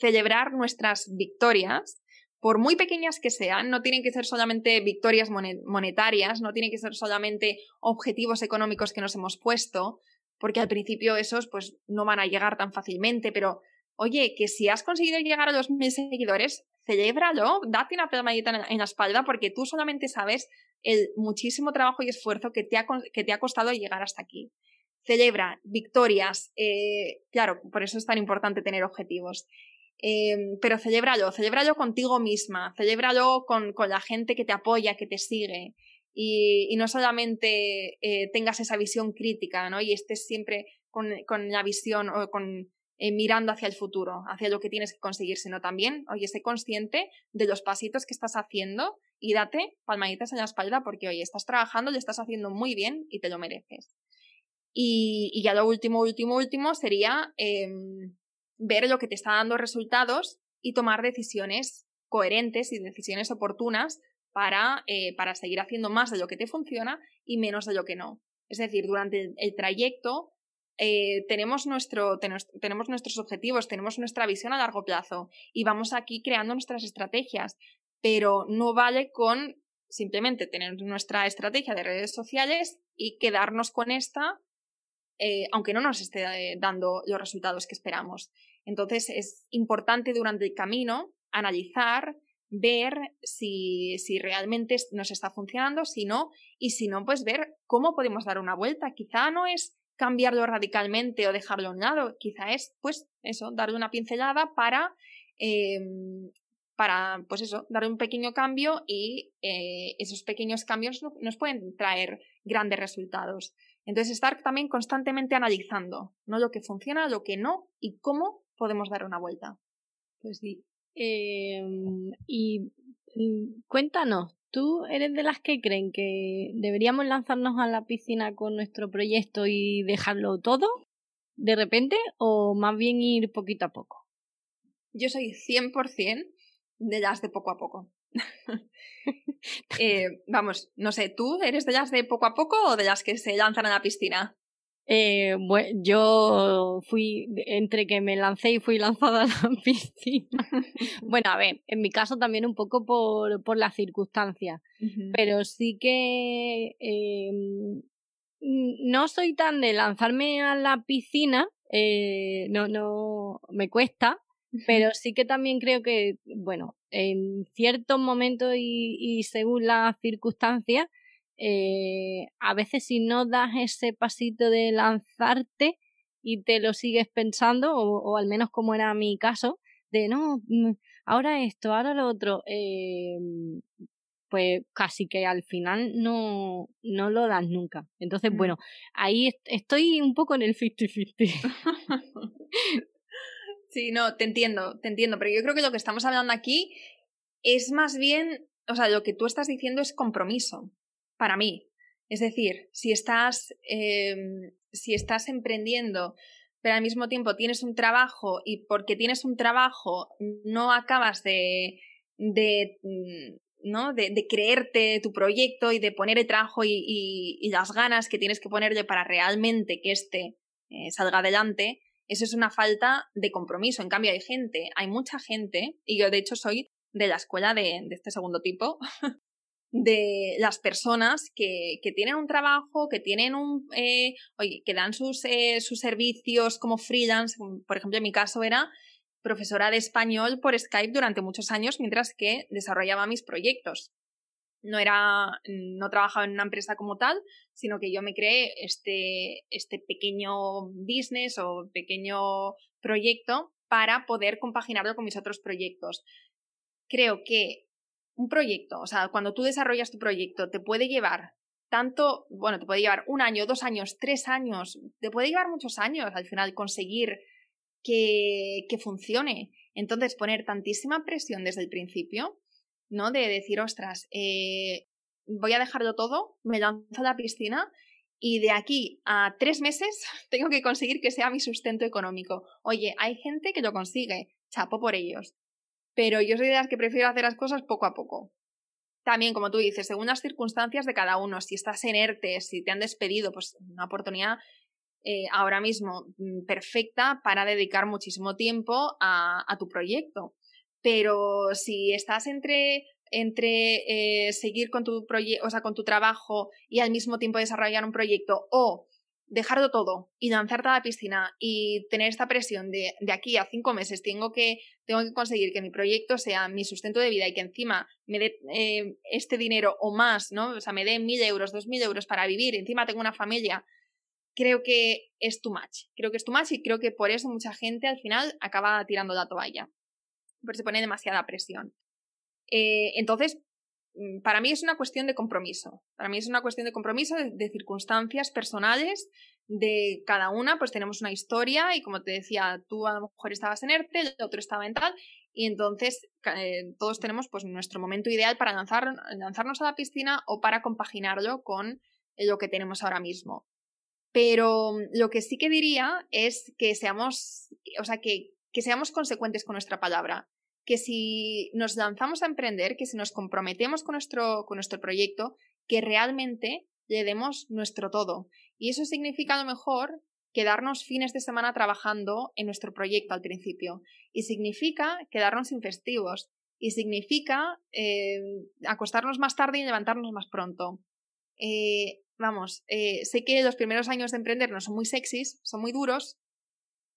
Celebrar nuestras victorias por muy pequeñas que sean, no tienen que ser solamente victorias monetarias, no tienen que ser solamente objetivos económicos que nos hemos puesto, porque al principio esos pues no van a llegar tan fácilmente, pero oye, que si has conseguido llegar a los mil seguidores, celébralo, date una palmadita en la espalda porque tú solamente sabes el muchísimo trabajo y esfuerzo que te ha, que te ha costado llegar hasta aquí. Celebra victorias, eh, claro, por eso es tan importante tener objetivos. Eh, pero celébralo, celébralo contigo misma, celébralo con, con la gente que te apoya, que te sigue. y, no solamente eh, tengas esa visión crítica, ¿no? Y estés siempre con, la visión o con eh, mirando hacia el futuro, hacia lo que tienes que conseguir, sino también, oye, sé consciente de los pasitos que estás haciendo y date palmaditas en la espalda porque, oye, estás trabajando, lo estás haciendo muy bien y te lo mereces. Y, ya lo último, último, último sería em, ver lo que te está dando resultados y tomar decisiones coherentes y decisiones oportunas para, eh, para seguir haciendo más de lo que te funciona y menos de lo que no. Es decir, durante el, trayecto eh, tenemos, nuestro, tenemos nuestros objetivos, tenemos nuestra visión a largo plazo y vamos aquí creando nuestras estrategias, pero no vale con simplemente tener nuestra estrategia de redes sociales y quedarnos con esta, eh, aunque no nos esté dando los resultados que esperamos. Entonces es importante durante el camino analizar, ver si, si realmente nos está funcionando, si no, y si no, pues ver cómo podemos dar una vuelta. Quizá no es cambiarlo radicalmente o dejarlo a un lado, quizá es, pues, eso, darle una pincelada para, em, para pues eso, darle un pequeño cambio y eh, esos pequeños cambios nos pueden traer grandes resultados. Entonces, estar también constantemente analizando, ¿no? Lo que funciona, lo que no y cómo podemos dar una vuelta. Pues sí, Em, y mm, cuéntanos, ¿tú eres de las que creen que deberíamos lanzarnos a la piscina con nuestro proyecto y dejarlo todo de repente o más bien ir poquito a poco? Yo soy 100% de las de poco a poco. Eh, vamos, no sé, ¿tú eres de las de poco a poco o de las que se lanzan a la piscina? Eh, bueno, yo fui, entre que me lancé y fui lanzada a la piscina. bueno, a ver, en mi caso también un poco por, por las circunstancias, pero sí que eh, no soy tan de lanzarme a la piscina, eh, no, no, me cuesta, pero sí que también creo que, bueno, en ciertos momentos y, y según las circunstancias, eh, a veces si no das ese pasito de lanzarte y te lo sigues pensando, o, al menos como era mi caso, de no, mm, ahora esto, ahora lo otro, eh, pues casi que al final no, no lo das nunca. Entonces, mm. bueno, ahí estoy un poco en el 50-50. sí, no, te entiendo, te entiendo, pero yo creo que lo que estamos hablando aquí es más bien, o sea, lo que tú estás diciendo es compromiso para mí. Es decir, si estás, em, si estás emprendiendo, pero al mismo tiempo tienes un trabajo y porque tienes un trabajo no acabas de, de mm, ¿no? De, creerte tu proyecto y de poner el trabajo y, las ganas que tienes que ponerle para realmente que este eh, salga adelante, eso es una falta de compromiso. En cambio, hay gente, hay mucha gente, y yo de hecho soy de la escuela de, este segundo tipo, de las personas que, que, tienen un trabajo, que tienen un, eh, oye, que dan sus, eh, sus servicios como freelance. Por ejemplo, en mi caso era profesora de español por Skype durante muchos años mientras que desarrollaba mis proyectos. No era, no trabajaba en una empresa como tal, sino que yo me creé este, este pequeño business o pequeño proyecto para poder compaginarlo con mis otros proyectos. Creo que un proyecto, o sea, cuando tú desarrollas tu proyecto, te puede llevar tanto, bueno, te puede llevar un año, dos años, tres años, te puede llevar muchos años al final conseguir que, que funcione. Entonces, poner tantísima presión desde el principio, ¿no? De decir, ostras, eh, voy a dejarlo todo, me lanzo a la piscina y de aquí a tres meses tengo que conseguir que sea mi sustento económico. Oye, hay gente que lo consigue, chapo por ellos pero yo soy de las que prefiero hacer las cosas poco a poco. También, como tú dices, según las circunstancias de cada uno, si estás en ERTE, si te han despedido, pues una oportunidad eh, ahora mismo mm, perfecta para dedicar muchísimo tiempo a, tu proyecto. Pero si estás entre, entre eh, seguir con tu, o sea, con tu trabajo y al mismo tiempo desarrollar un proyecto o dejarlo todo y lanzarte a la piscina y tener esta presión de, de aquí a cinco meses tengo que, tengo que conseguir que mi proyecto sea mi sustento de vida y que encima me dé eh, este dinero o más, ¿no? O sea, me dé mil euros, dos mil euros para vivir, encima tengo una familia, creo que es too much. Creo que es too much y creo que por eso mucha gente al final acaba tirando la toalla, porque se pone demasiada presión. Eh, entonces, mm, para mí es una cuestión de compromiso. Para mí es una cuestión de compromiso, de, circunstancias personales de cada una, pues tenemos una historia y como te decía, tú a lo mejor estabas en ERTE, el otro estaba en tal, y entonces eh, todos tenemos pues nuestro momento ideal para lanzar, lanzarnos a la piscina o para compaginarlo con lo que tenemos ahora mismo. Pero mm, lo que sí que diría es que seamos, o sea, que, que seamos consecuentes con nuestra palabra que si nos lanzamos a emprender, que si nos comprometemos con nuestro, con nuestro proyecto, que realmente le demos nuestro todo. Y eso significa a lo mejor quedarnos fines de semana trabajando en nuestro proyecto al principio. Y significa quedarnos sin festivos. Y significa eh, acostarnos más tarde y levantarnos más pronto. Eh, vamos, eh, sé que los primeros años de emprender no son muy sexys, son muy duros,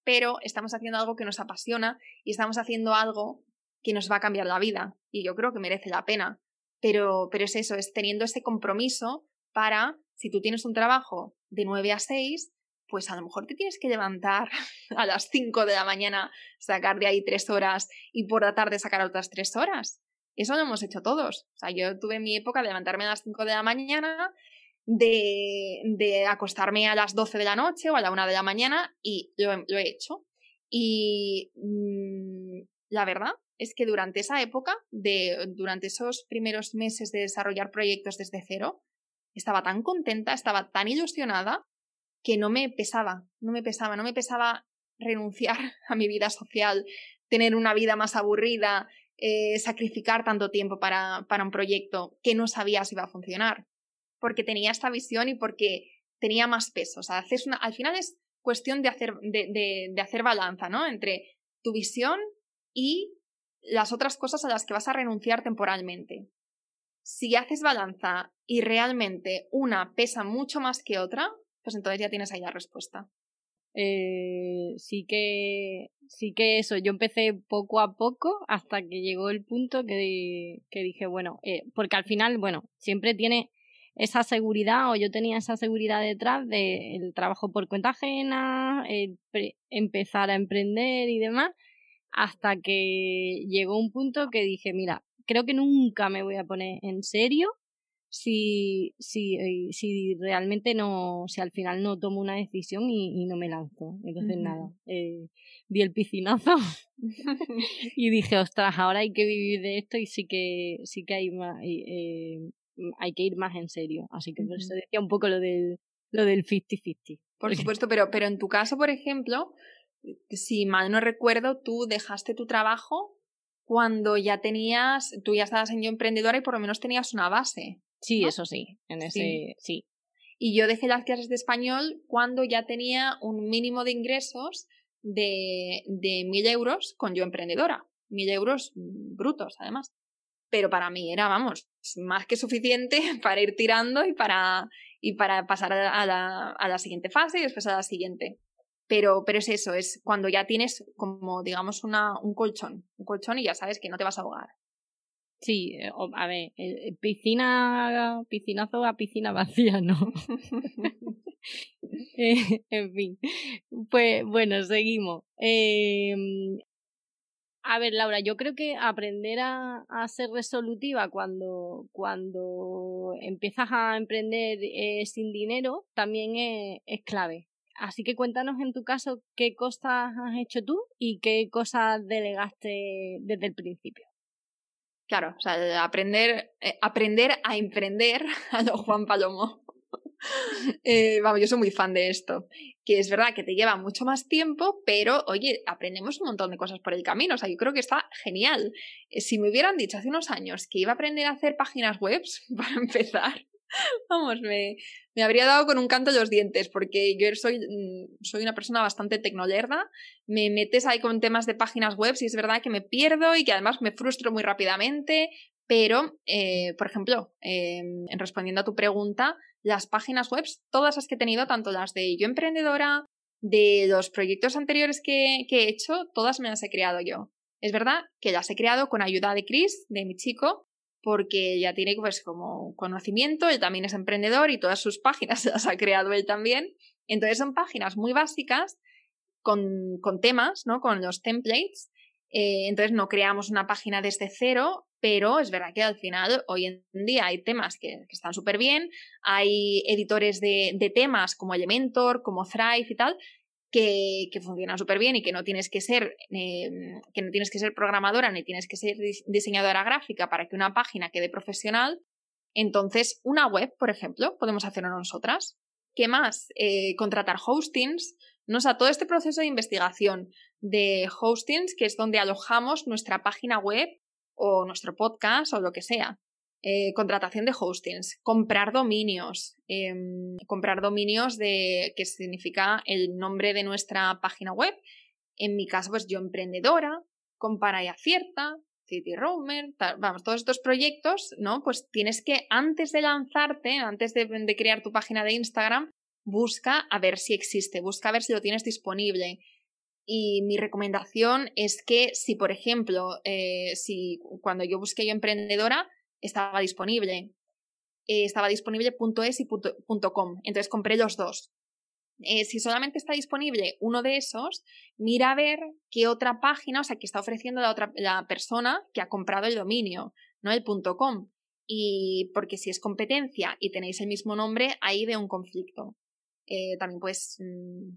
pero estamos haciendo algo que nos apasiona y estamos haciendo algo que nos va a cambiar la vida y yo creo que merece la pena. Pero, pero es eso, es teniendo ese compromiso para, si tú tienes un trabajo de 9 a 6, pues a lo mejor te tienes que levantar a las 5 de la mañana, sacar de ahí 3 horas y por la tarde sacar otras 3 horas. Eso lo hemos hecho todos. O sea, yo tuve mi época de levantarme a las 5 de la mañana, de, de acostarme a las 12 de la noche o a la 1 de la mañana y lo, he hecho. Y mmm, la verdad es que durante esa época, de, durante esos primeros meses de desarrollar proyectos desde cero, estaba tan contenta, estaba tan ilusionada, que no me pesaba, no me pesaba, no me pesaba renunciar a mi vida social, tener una vida más aburrida, eh, sacrificar tanto tiempo para, para un proyecto que no sabía si iba a funcionar, porque tenía esta visión y porque tenía más peso. O sea, haces una, al final es cuestión de hacer, de, de hacer balanza, ¿no? Entre tu visión y las otras cosas a las que vas a renunciar temporalmente. Si haces balanza y realmente una pesa mucho más que otra, pues entonces ya tienes ahí la respuesta. Eh, sí que sí que eso yo empecé poco a poco hasta que llegó el punto que, que dije bueno eh, porque al final bueno siempre tiene esa seguridad o yo tenía esa seguridad detrás del trabajo por cuenta ajena empezar a emprender y demás hasta que llegó un punto que dije, mira, creo que nunca me voy a poner en serio si, si, eh, si realmente no, si al final no tomo una decisión y, no me lanzo. Entonces, nada, eh, di el piscinazo y dije, ostras, ahora hay que vivir de esto y sí que, sí que hay más, eh, hay que ir más en serio. Así que por eso decía un poco lo del, lo del 50-50. Por supuesto, pero, pero en tu caso, por ejemplo, si mal no recuerdo, tú dejaste tu trabajo cuando ya tenías, tú ya estabas en yo emprendedora y por lo menos tenías una base. Sí, eso sí, en ese, sí. Y yo dejé las clases de español cuando ya tenía un mínimo de ingresos de, de mil euros con yo emprendedora. Mil euros brutos, además. Pero para mí era, vamos, más que suficiente para ir tirando y para, y para pasar a la, a la siguiente fase y después a la siguiente. Pero, pero es eso, es cuando ya tienes como, digamos, una, un colchón, un colchón y ya sabes que no te vas a ahogar. Sí, eh, a ver, eh, piscina, piscinazo a piscina vacía, ¿no? Eh, en fin, pues bueno, seguimos. Em, a ver, Laura, yo creo que aprender a, a ser resolutiva cuando, cuando empiezas a emprender sin dinero también es, es clave. Así que cuéntanos en tu caso qué cosas has hecho tú y qué cosas delegaste desde el principio. Claro, o sea, aprender, eh, aprender a emprender a lo Juan Palomo. Eh, vamos, yo soy muy fan de esto. Que es verdad que te lleva mucho más tiempo, pero oye, aprendemos un montón de cosas por el camino. O sea, yo creo que está genial. Eh, si me hubieran dicho hace unos años que iba a aprender a hacer páginas web para empezar, Vamos, me, me, habría dado con un canto de los dientes, porque yo soy, mm, soy una persona bastante tecnolerda. Me metes ahí con temas de páginas web y es verdad que me pierdo y que además me frustro muy rápidamente. Pero, eh, por ejemplo, em, en respondiendo a tu pregunta, las páginas web, todas las que he tenido, tanto las de yo emprendedora, de los proyectos anteriores que, he hecho, todas me las he creado yo. Es verdad que las he creado con ayuda de Chris, de mi chico, porque ya tiene pues como conocimiento, él también es emprendedor y todas sus páginas las ha creado él también. Entonces son páginas muy básicas con, con temas, ¿no? Con los templates. Eh, entonces no creamos una página desde cero, pero es verdad que al final hoy en día hay temas que, están súper bien, hay editores de, temas como Elementor, como Thrive y tal, que, funcionan súper bien y que no tienes que ser em, que no tienes que ser programadora ni tienes que ser diseñadora gráfica para que una página quede profesional. Entonces, una web, por ejemplo, podemos hacerlo nosotras. ¿Qué más? Eh, contratar hostings. No o sea, todo este proceso de investigación de hostings, que es donde alojamos nuestra página web o nuestro podcast o lo que sea. Eh, contratación de hostings, comprar dominios, em, comprar dominios de que significa el nombre de nuestra página web. En mi caso, pues yo emprendedora, compara y acierta, City Roamer, vamos, todos estos proyectos, ¿no? Pues tienes que, antes de lanzarte, antes de, crear tu página de Instagram, busca a ver si existe, busca a ver si lo tienes disponible. Y mi recomendación es que si, por ejemplo, eh, si cuando yo busqué yo emprendedora, estaba disponible. Eh, estaba disponible .es y .com. Entonces compré los dos. Eh, si solamente está disponible uno de esos, mira a ver qué otra página, o sea, que está ofreciendo la otra la persona que ha comprado el dominio, no el .com. Y porque si es competencia y tenéis el mismo nombre, ahí ve un conflicto. Eh, también pues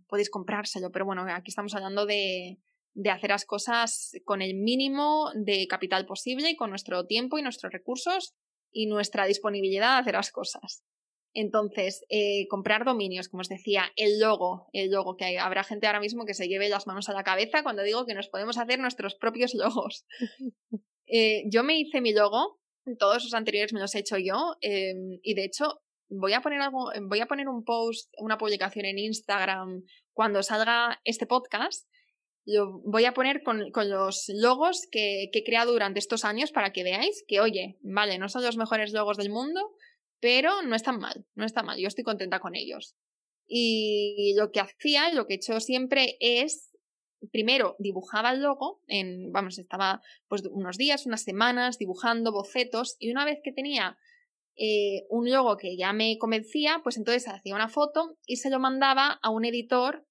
podéis comprárselo, pero bueno, aquí estamos hablando de, de hacer las cosas con el mínimo de capital posible y con nuestro tiempo y nuestros recursos y nuestra disponibilidad de hacer las cosas. Entonces, eh, comprar dominios, como os decía, el logo, el logo, que habrá gente ahora mismo que se lleve las manos a la cabeza cuando digo que nos podemos hacer nuestros propios logos. Eh, yo me hice mi logo, todos los anteriores me los he hecho yo, y de hecho voy a poner algo, voy a poner un post, una publicación en Instagram cuando salga este podcast lo voy a poner con, los logos que, he creado durante estos años para que veáis que, oye, vale, no son los mejores logos del mundo, pero no están mal, no está mal, yo estoy contenta con ellos. Y lo que hacía, lo que he hecho siempre es, primero dibujaba el logo, en, vamos, estaba pues unos días, unas semanas dibujando bocetos y una vez que tenía eh, un logo que ya me convencía, pues entonces hacía una foto y se lo mandaba a un editor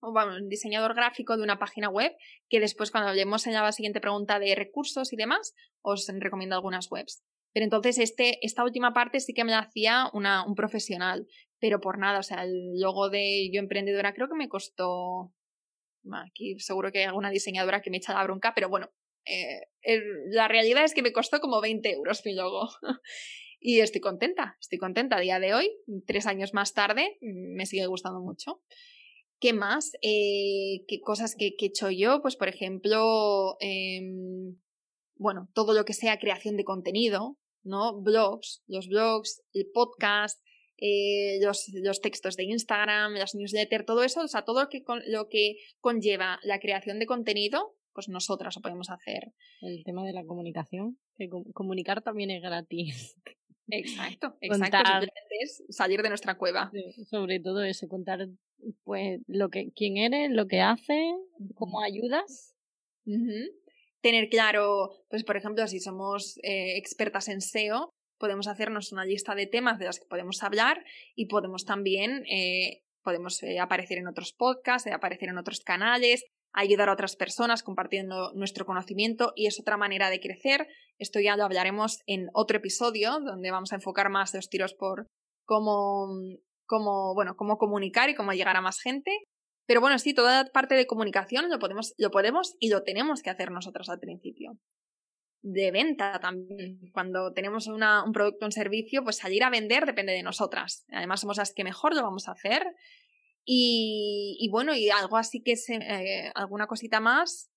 o un diseñador gráfico de una página web, que después cuando hablemos en la siguiente pregunta de recursos y demás, os recomiendo algunas webs. Pero entonces este, esta última parte sí que me la hacía una, un profesional, pero por nada, o sea, el logo de Yo Emprendedora creo que me costó, aquí seguro que hay alguna diseñadora que me echa la bronca, pero bueno, eh, la realidad es que me costó como 20 euros mi logo. y estoy contenta, estoy contenta a día de hoy, tres años más tarde, me sigue gustando mucho. ¿Qué más? Eh, ¿Qué cosas que, he hecho yo? Pues, por ejemplo, em, bueno, todo lo que sea creación de contenido, ¿no? Blogs, los blogs, el podcast, eh, los, los, textos de Instagram, las newsletters, todo eso, o sea, todo lo que, lo que conlleva la creación de contenido, pues nosotras lo podemos hacer. El tema de la comunicación, que comunicar también es gratis. Exacto, exacto. es salir de nuestra cueva. sobre todo eso, contar pues lo que quién eres, lo que haces, cómo ayudas. Tener claro, pues por ejemplo, si somos eh, expertas en SEO, podemos hacernos una lista de temas de los que podemos hablar y podemos también eh, podemos eh, aparecer en otros podcasts, aparecer en otros canales, ayudar a otras personas compartiendo nuestro conocimiento y es otra manera de crecer. Esto ya lo hablaremos en otro episodio donde vamos a enfocar más los tiros por cómo, cómo, bueno, cómo comunicar y cómo llegar a más gente. Pero bueno, sí, toda la parte de comunicación lo podemos, lo podemos y lo tenemos que hacer nosotros al principio. De venta también. Cuando tenemos una, un producto o un servicio, pues salir a vender depende de nosotras. Además, somos las que mejor lo vamos a hacer y, bueno, y algo así que se, eh, alguna cosita más.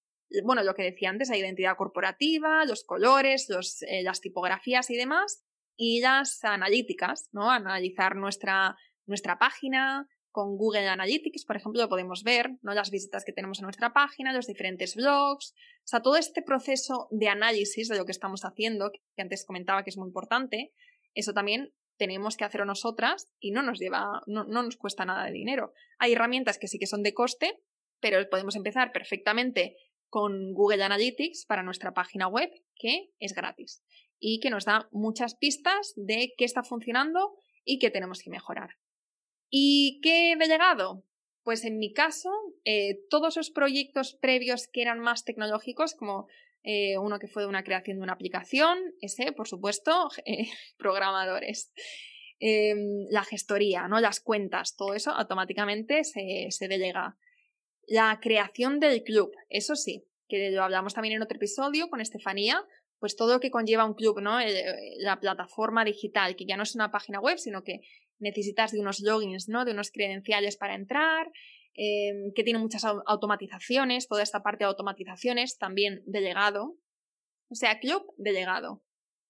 Bueno, lo que decía antes, la identidad corporativa, los colores, los, eh, las tipografías y demás. Y las analíticas, ¿no? Analizar nuestra, nuestra página, con Google Analytics, por ejemplo, lo podemos ver, ¿no? Las visitas que tenemos en nuestra página, los diferentes blogs, o sea, todo este proceso de análisis de lo que estamos haciendo, que antes comentaba que es muy importante, eso también tenemos que hacerlo nosotras y no nos lleva, no, nos cuesta nada de dinero. Hay herramientas que sí que son de coste, pero podemos empezar perfectamente con Google Analytics para nuestra página web, que es gratis y que nos da muchas pistas de qué está funcionando y qué tenemos que mejorar. ¿Y qué he llegado? Pues en mi caso, eh, todos los proyectos previos que eran más tecnológicos, como eh, uno que fue de una creación de una aplicación, ese, por supuesto, eh, programadores. Em, la gestoría, ¿no? Las cuentas, todo eso automáticamente se, se delega. La creación del club, eso sí, que lo hablamos también en otro episodio con Estefanía, pues todo lo que conlleva un club, ¿no? la plataforma digital, que ya no es una página web, sino que necesitas de unos logins, ¿no? De unos credenciales para entrar, em, que tiene muchas automatizaciones, toda esta parte de automatizaciones también de legado. O sea, club de legado.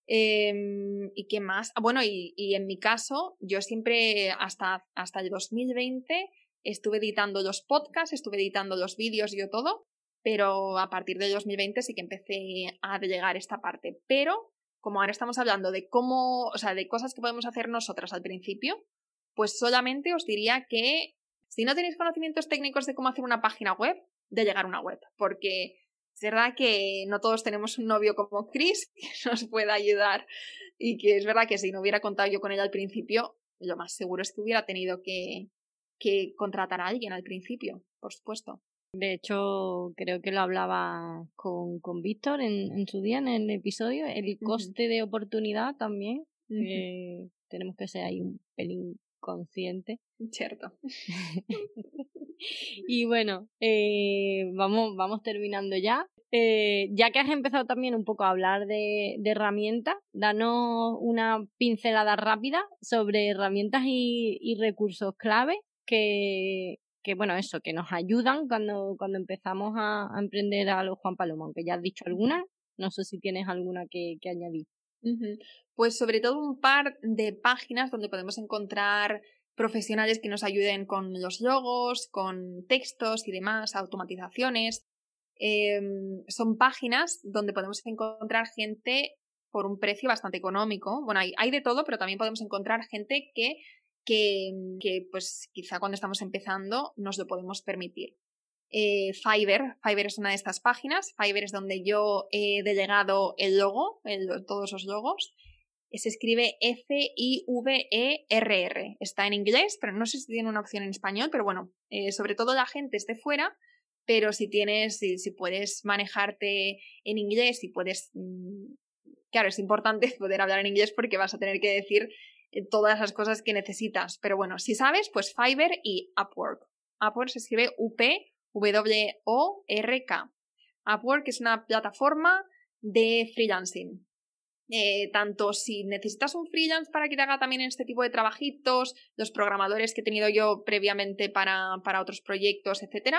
Em, ¿Y qué más? Ah, bueno, y, y, en mi caso, yo siempre hasta, hasta el 2020 estuve editando los podcasts, estuve editando los vídeos, yo todo, pero a partir del 2020 sí que empecé a delegar esta parte. Pero como ahora estamos hablando de cómo, o sea, de cosas que podemos hacer nosotras al principio, pues solamente os diría que si no tenéis conocimientos técnicos de cómo hacer una página web, de llegar a una web, porque es verdad que no todos tenemos un novio como Chris que nos pueda ayudar y que es verdad que si no hubiera contado yo con ella al principio, lo más seguro es que hubiera tenido que, que contratar a alguien al principio, por supuesto. De hecho, creo que lo hablaba con, con Víctor en, en, su día, en el episodio, el coste de oportunidad también. Eh, tenemos que ser ahí un pelín consciente. Cierto. y bueno, eh, vamos, vamos terminando ya. Eh, ya que has empezado también un poco a hablar de, de, herramientas, danos una pincelada rápida sobre herramientas y, y recursos clave que, que bueno, eso, que nos ayudan cuando, cuando empezamos a, emprender a los Juan Paloma, aunque ya has dicho alguna, no sé si tienes alguna que, añadir. Pues sobre todo un par de páginas donde podemos encontrar profesionales que nos ayuden con los logos, con textos y demás, automatizaciones. Em, son páginas donde podemos encontrar gente por un precio bastante económico. Bueno, hay, hay de todo, pero también podemos encontrar gente que que, que pues quizá cuando estamos empezando nos lo podemos permitir. Eh, Fiverr, Fiverr es una de estas páginas, Fiverr es donde yo he delegado el logo, todos los logos, se escribe F-I-V-E-R-R, está en inglés, pero no sé si tiene una opción en español, pero bueno, eh, sobre todo la gente esté fuera, pero si tienes, si, si puedes manejarte en inglés y puedes, mm, claro, es importante poder hablar en inglés porque vas a tener que decir eh, todas las cosas que necesitas. Pero bueno, si sabes, pues Fiverr y Upwork. Upwork se escribe U-P-W-O-R-K. Upwork es una plataforma de freelancing. Eh, tanto si necesitas un freelance para que te haga también este tipo de trabajitos, los programadores que he tenido yo previamente para, otros proyectos, etc.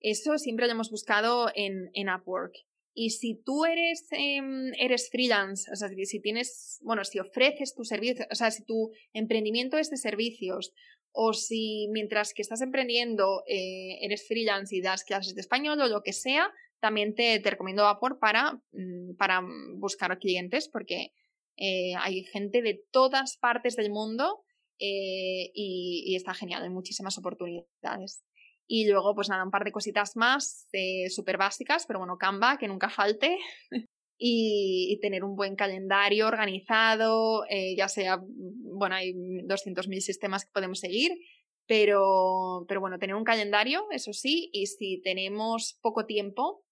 Eso siempre lo hemos buscado en, en Upwork. Y si tú eres, em, eres freelance, o sea, si tienes, bueno, si ofreces tu servicio, o sea, si tu emprendimiento es de servicios, o si mientras que estás emprendiendo eh, eres freelance y das clases de español o lo que sea, también te, te recomiendo Vapor para, mm, para buscar clientes, porque eh, hay gente de todas partes del mundo eh, y, y está genial, hay muchísimas oportunidades. Y luego, pues nada, un par de cositas más súper básicas, pero bueno, Canva, que nunca falte. y, tener un buen calendario organizado, eh, ya sea, bueno, hay 200.000 sistemas que podemos seguir, pero, pero bueno, tener un calendario, eso sí, y si tenemos poco tiempo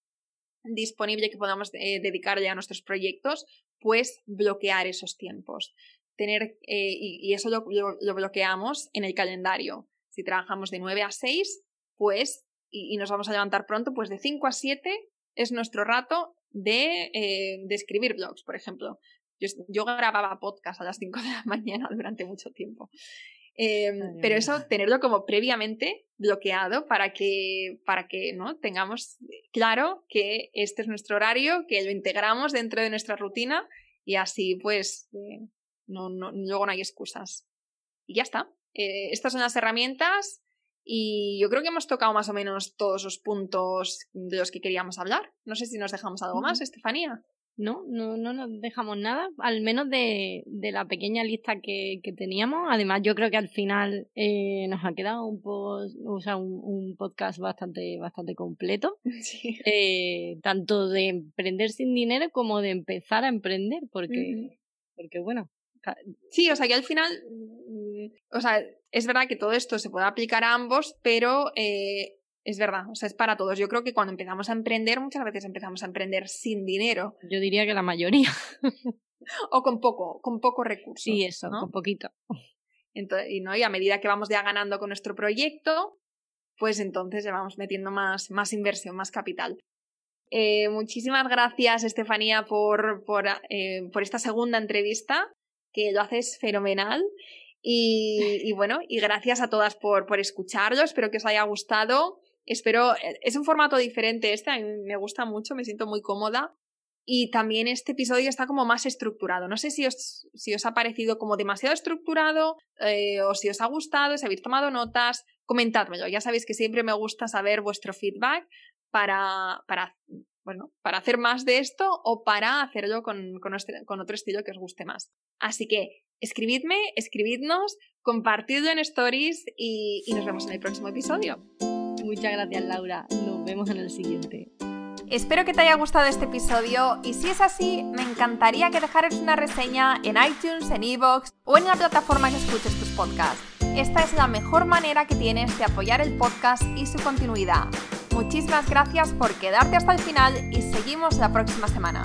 disponible que podamos eh, dedicarle a nuestros proyectos, pues bloquear esos tiempos. Tener, eh, y, eso lo, lo bloqueamos en el calendario. Si trabajamos de 9 a 6, pues, y, nos vamos a levantar pronto, pues de 5 a 7 es nuestro rato de, eh, de escribir blogs, por ejemplo. Yo, yo, grababa podcast a las 5 de la mañana durante mucho tiempo. Em, pero eso, tenerlo como previamente bloqueado para que, para que ¿no? tengamos claro que este es nuestro horario, que lo integramos dentro de nuestra rutina y así pues eh, no, no, luego no hay excusas. Y ya está. Eh, estas son las herramientas y yo creo que hemos tocado más o menos todos los puntos de los que queríamos hablar. No sé si nos dejamos algo más, Estefanía. No, no, no nos dejamos nada, al menos de, de la pequeña lista que, que, teníamos. Además, yo creo que al final eh, nos ha quedado un, o sea, un, podcast bastante, bastante completo. Eh, tanto de emprender sin dinero como de empezar a emprender, porque, porque bueno, Sí, o sea que al final, mm, o sea, es verdad que todo esto se puede aplicar a ambos, pero eh, es verdad, o sea, es para todos. Yo creo que cuando empezamos a emprender, muchas veces empezamos a emprender sin dinero. Yo diría que la mayoría. o con poco, con poco recursos. Sí, eso, con poquito. Entonces, y, ¿no? y a medida que vamos ya ganando con nuestro proyecto, pues entonces ya vamos metiendo más, más inversión, más capital. Eh, muchísimas gracias, Estefanía, por, por, eh, por, esta segunda entrevista, que lo haces fenomenal. Y, bueno, y gracias a todas por, por escucharlo. Espero que os haya gustado. Espero, es un formato diferente este, a mí me gusta mucho, me siento muy cómoda. Y también este episodio está como más estructurado. No sé si os, si os ha parecido como demasiado estructurado eh, o si os ha gustado, si habéis tomado notas, comentádmelo. Ya sabéis que siempre me gusta saber vuestro feedback para, para, bueno, para hacer más de esto o para hacerlo con, con otro estilo que os guste más. Así que escribidme, escribidnos, compartidlo en stories y, nos vemos en el próximo episodio. Muchas gracias Laura, nos vemos en el siguiente. Espero que te haya gustado este episodio y si es así, me encantaría que dejaras una reseña en iTunes, en Evox o en la plataforma que escuches tus podcasts. Esta es la mejor manera que tienes de apoyar el podcast y su continuidad. Muchísimas gracias por quedarte hasta el final y seguimos la próxima semana.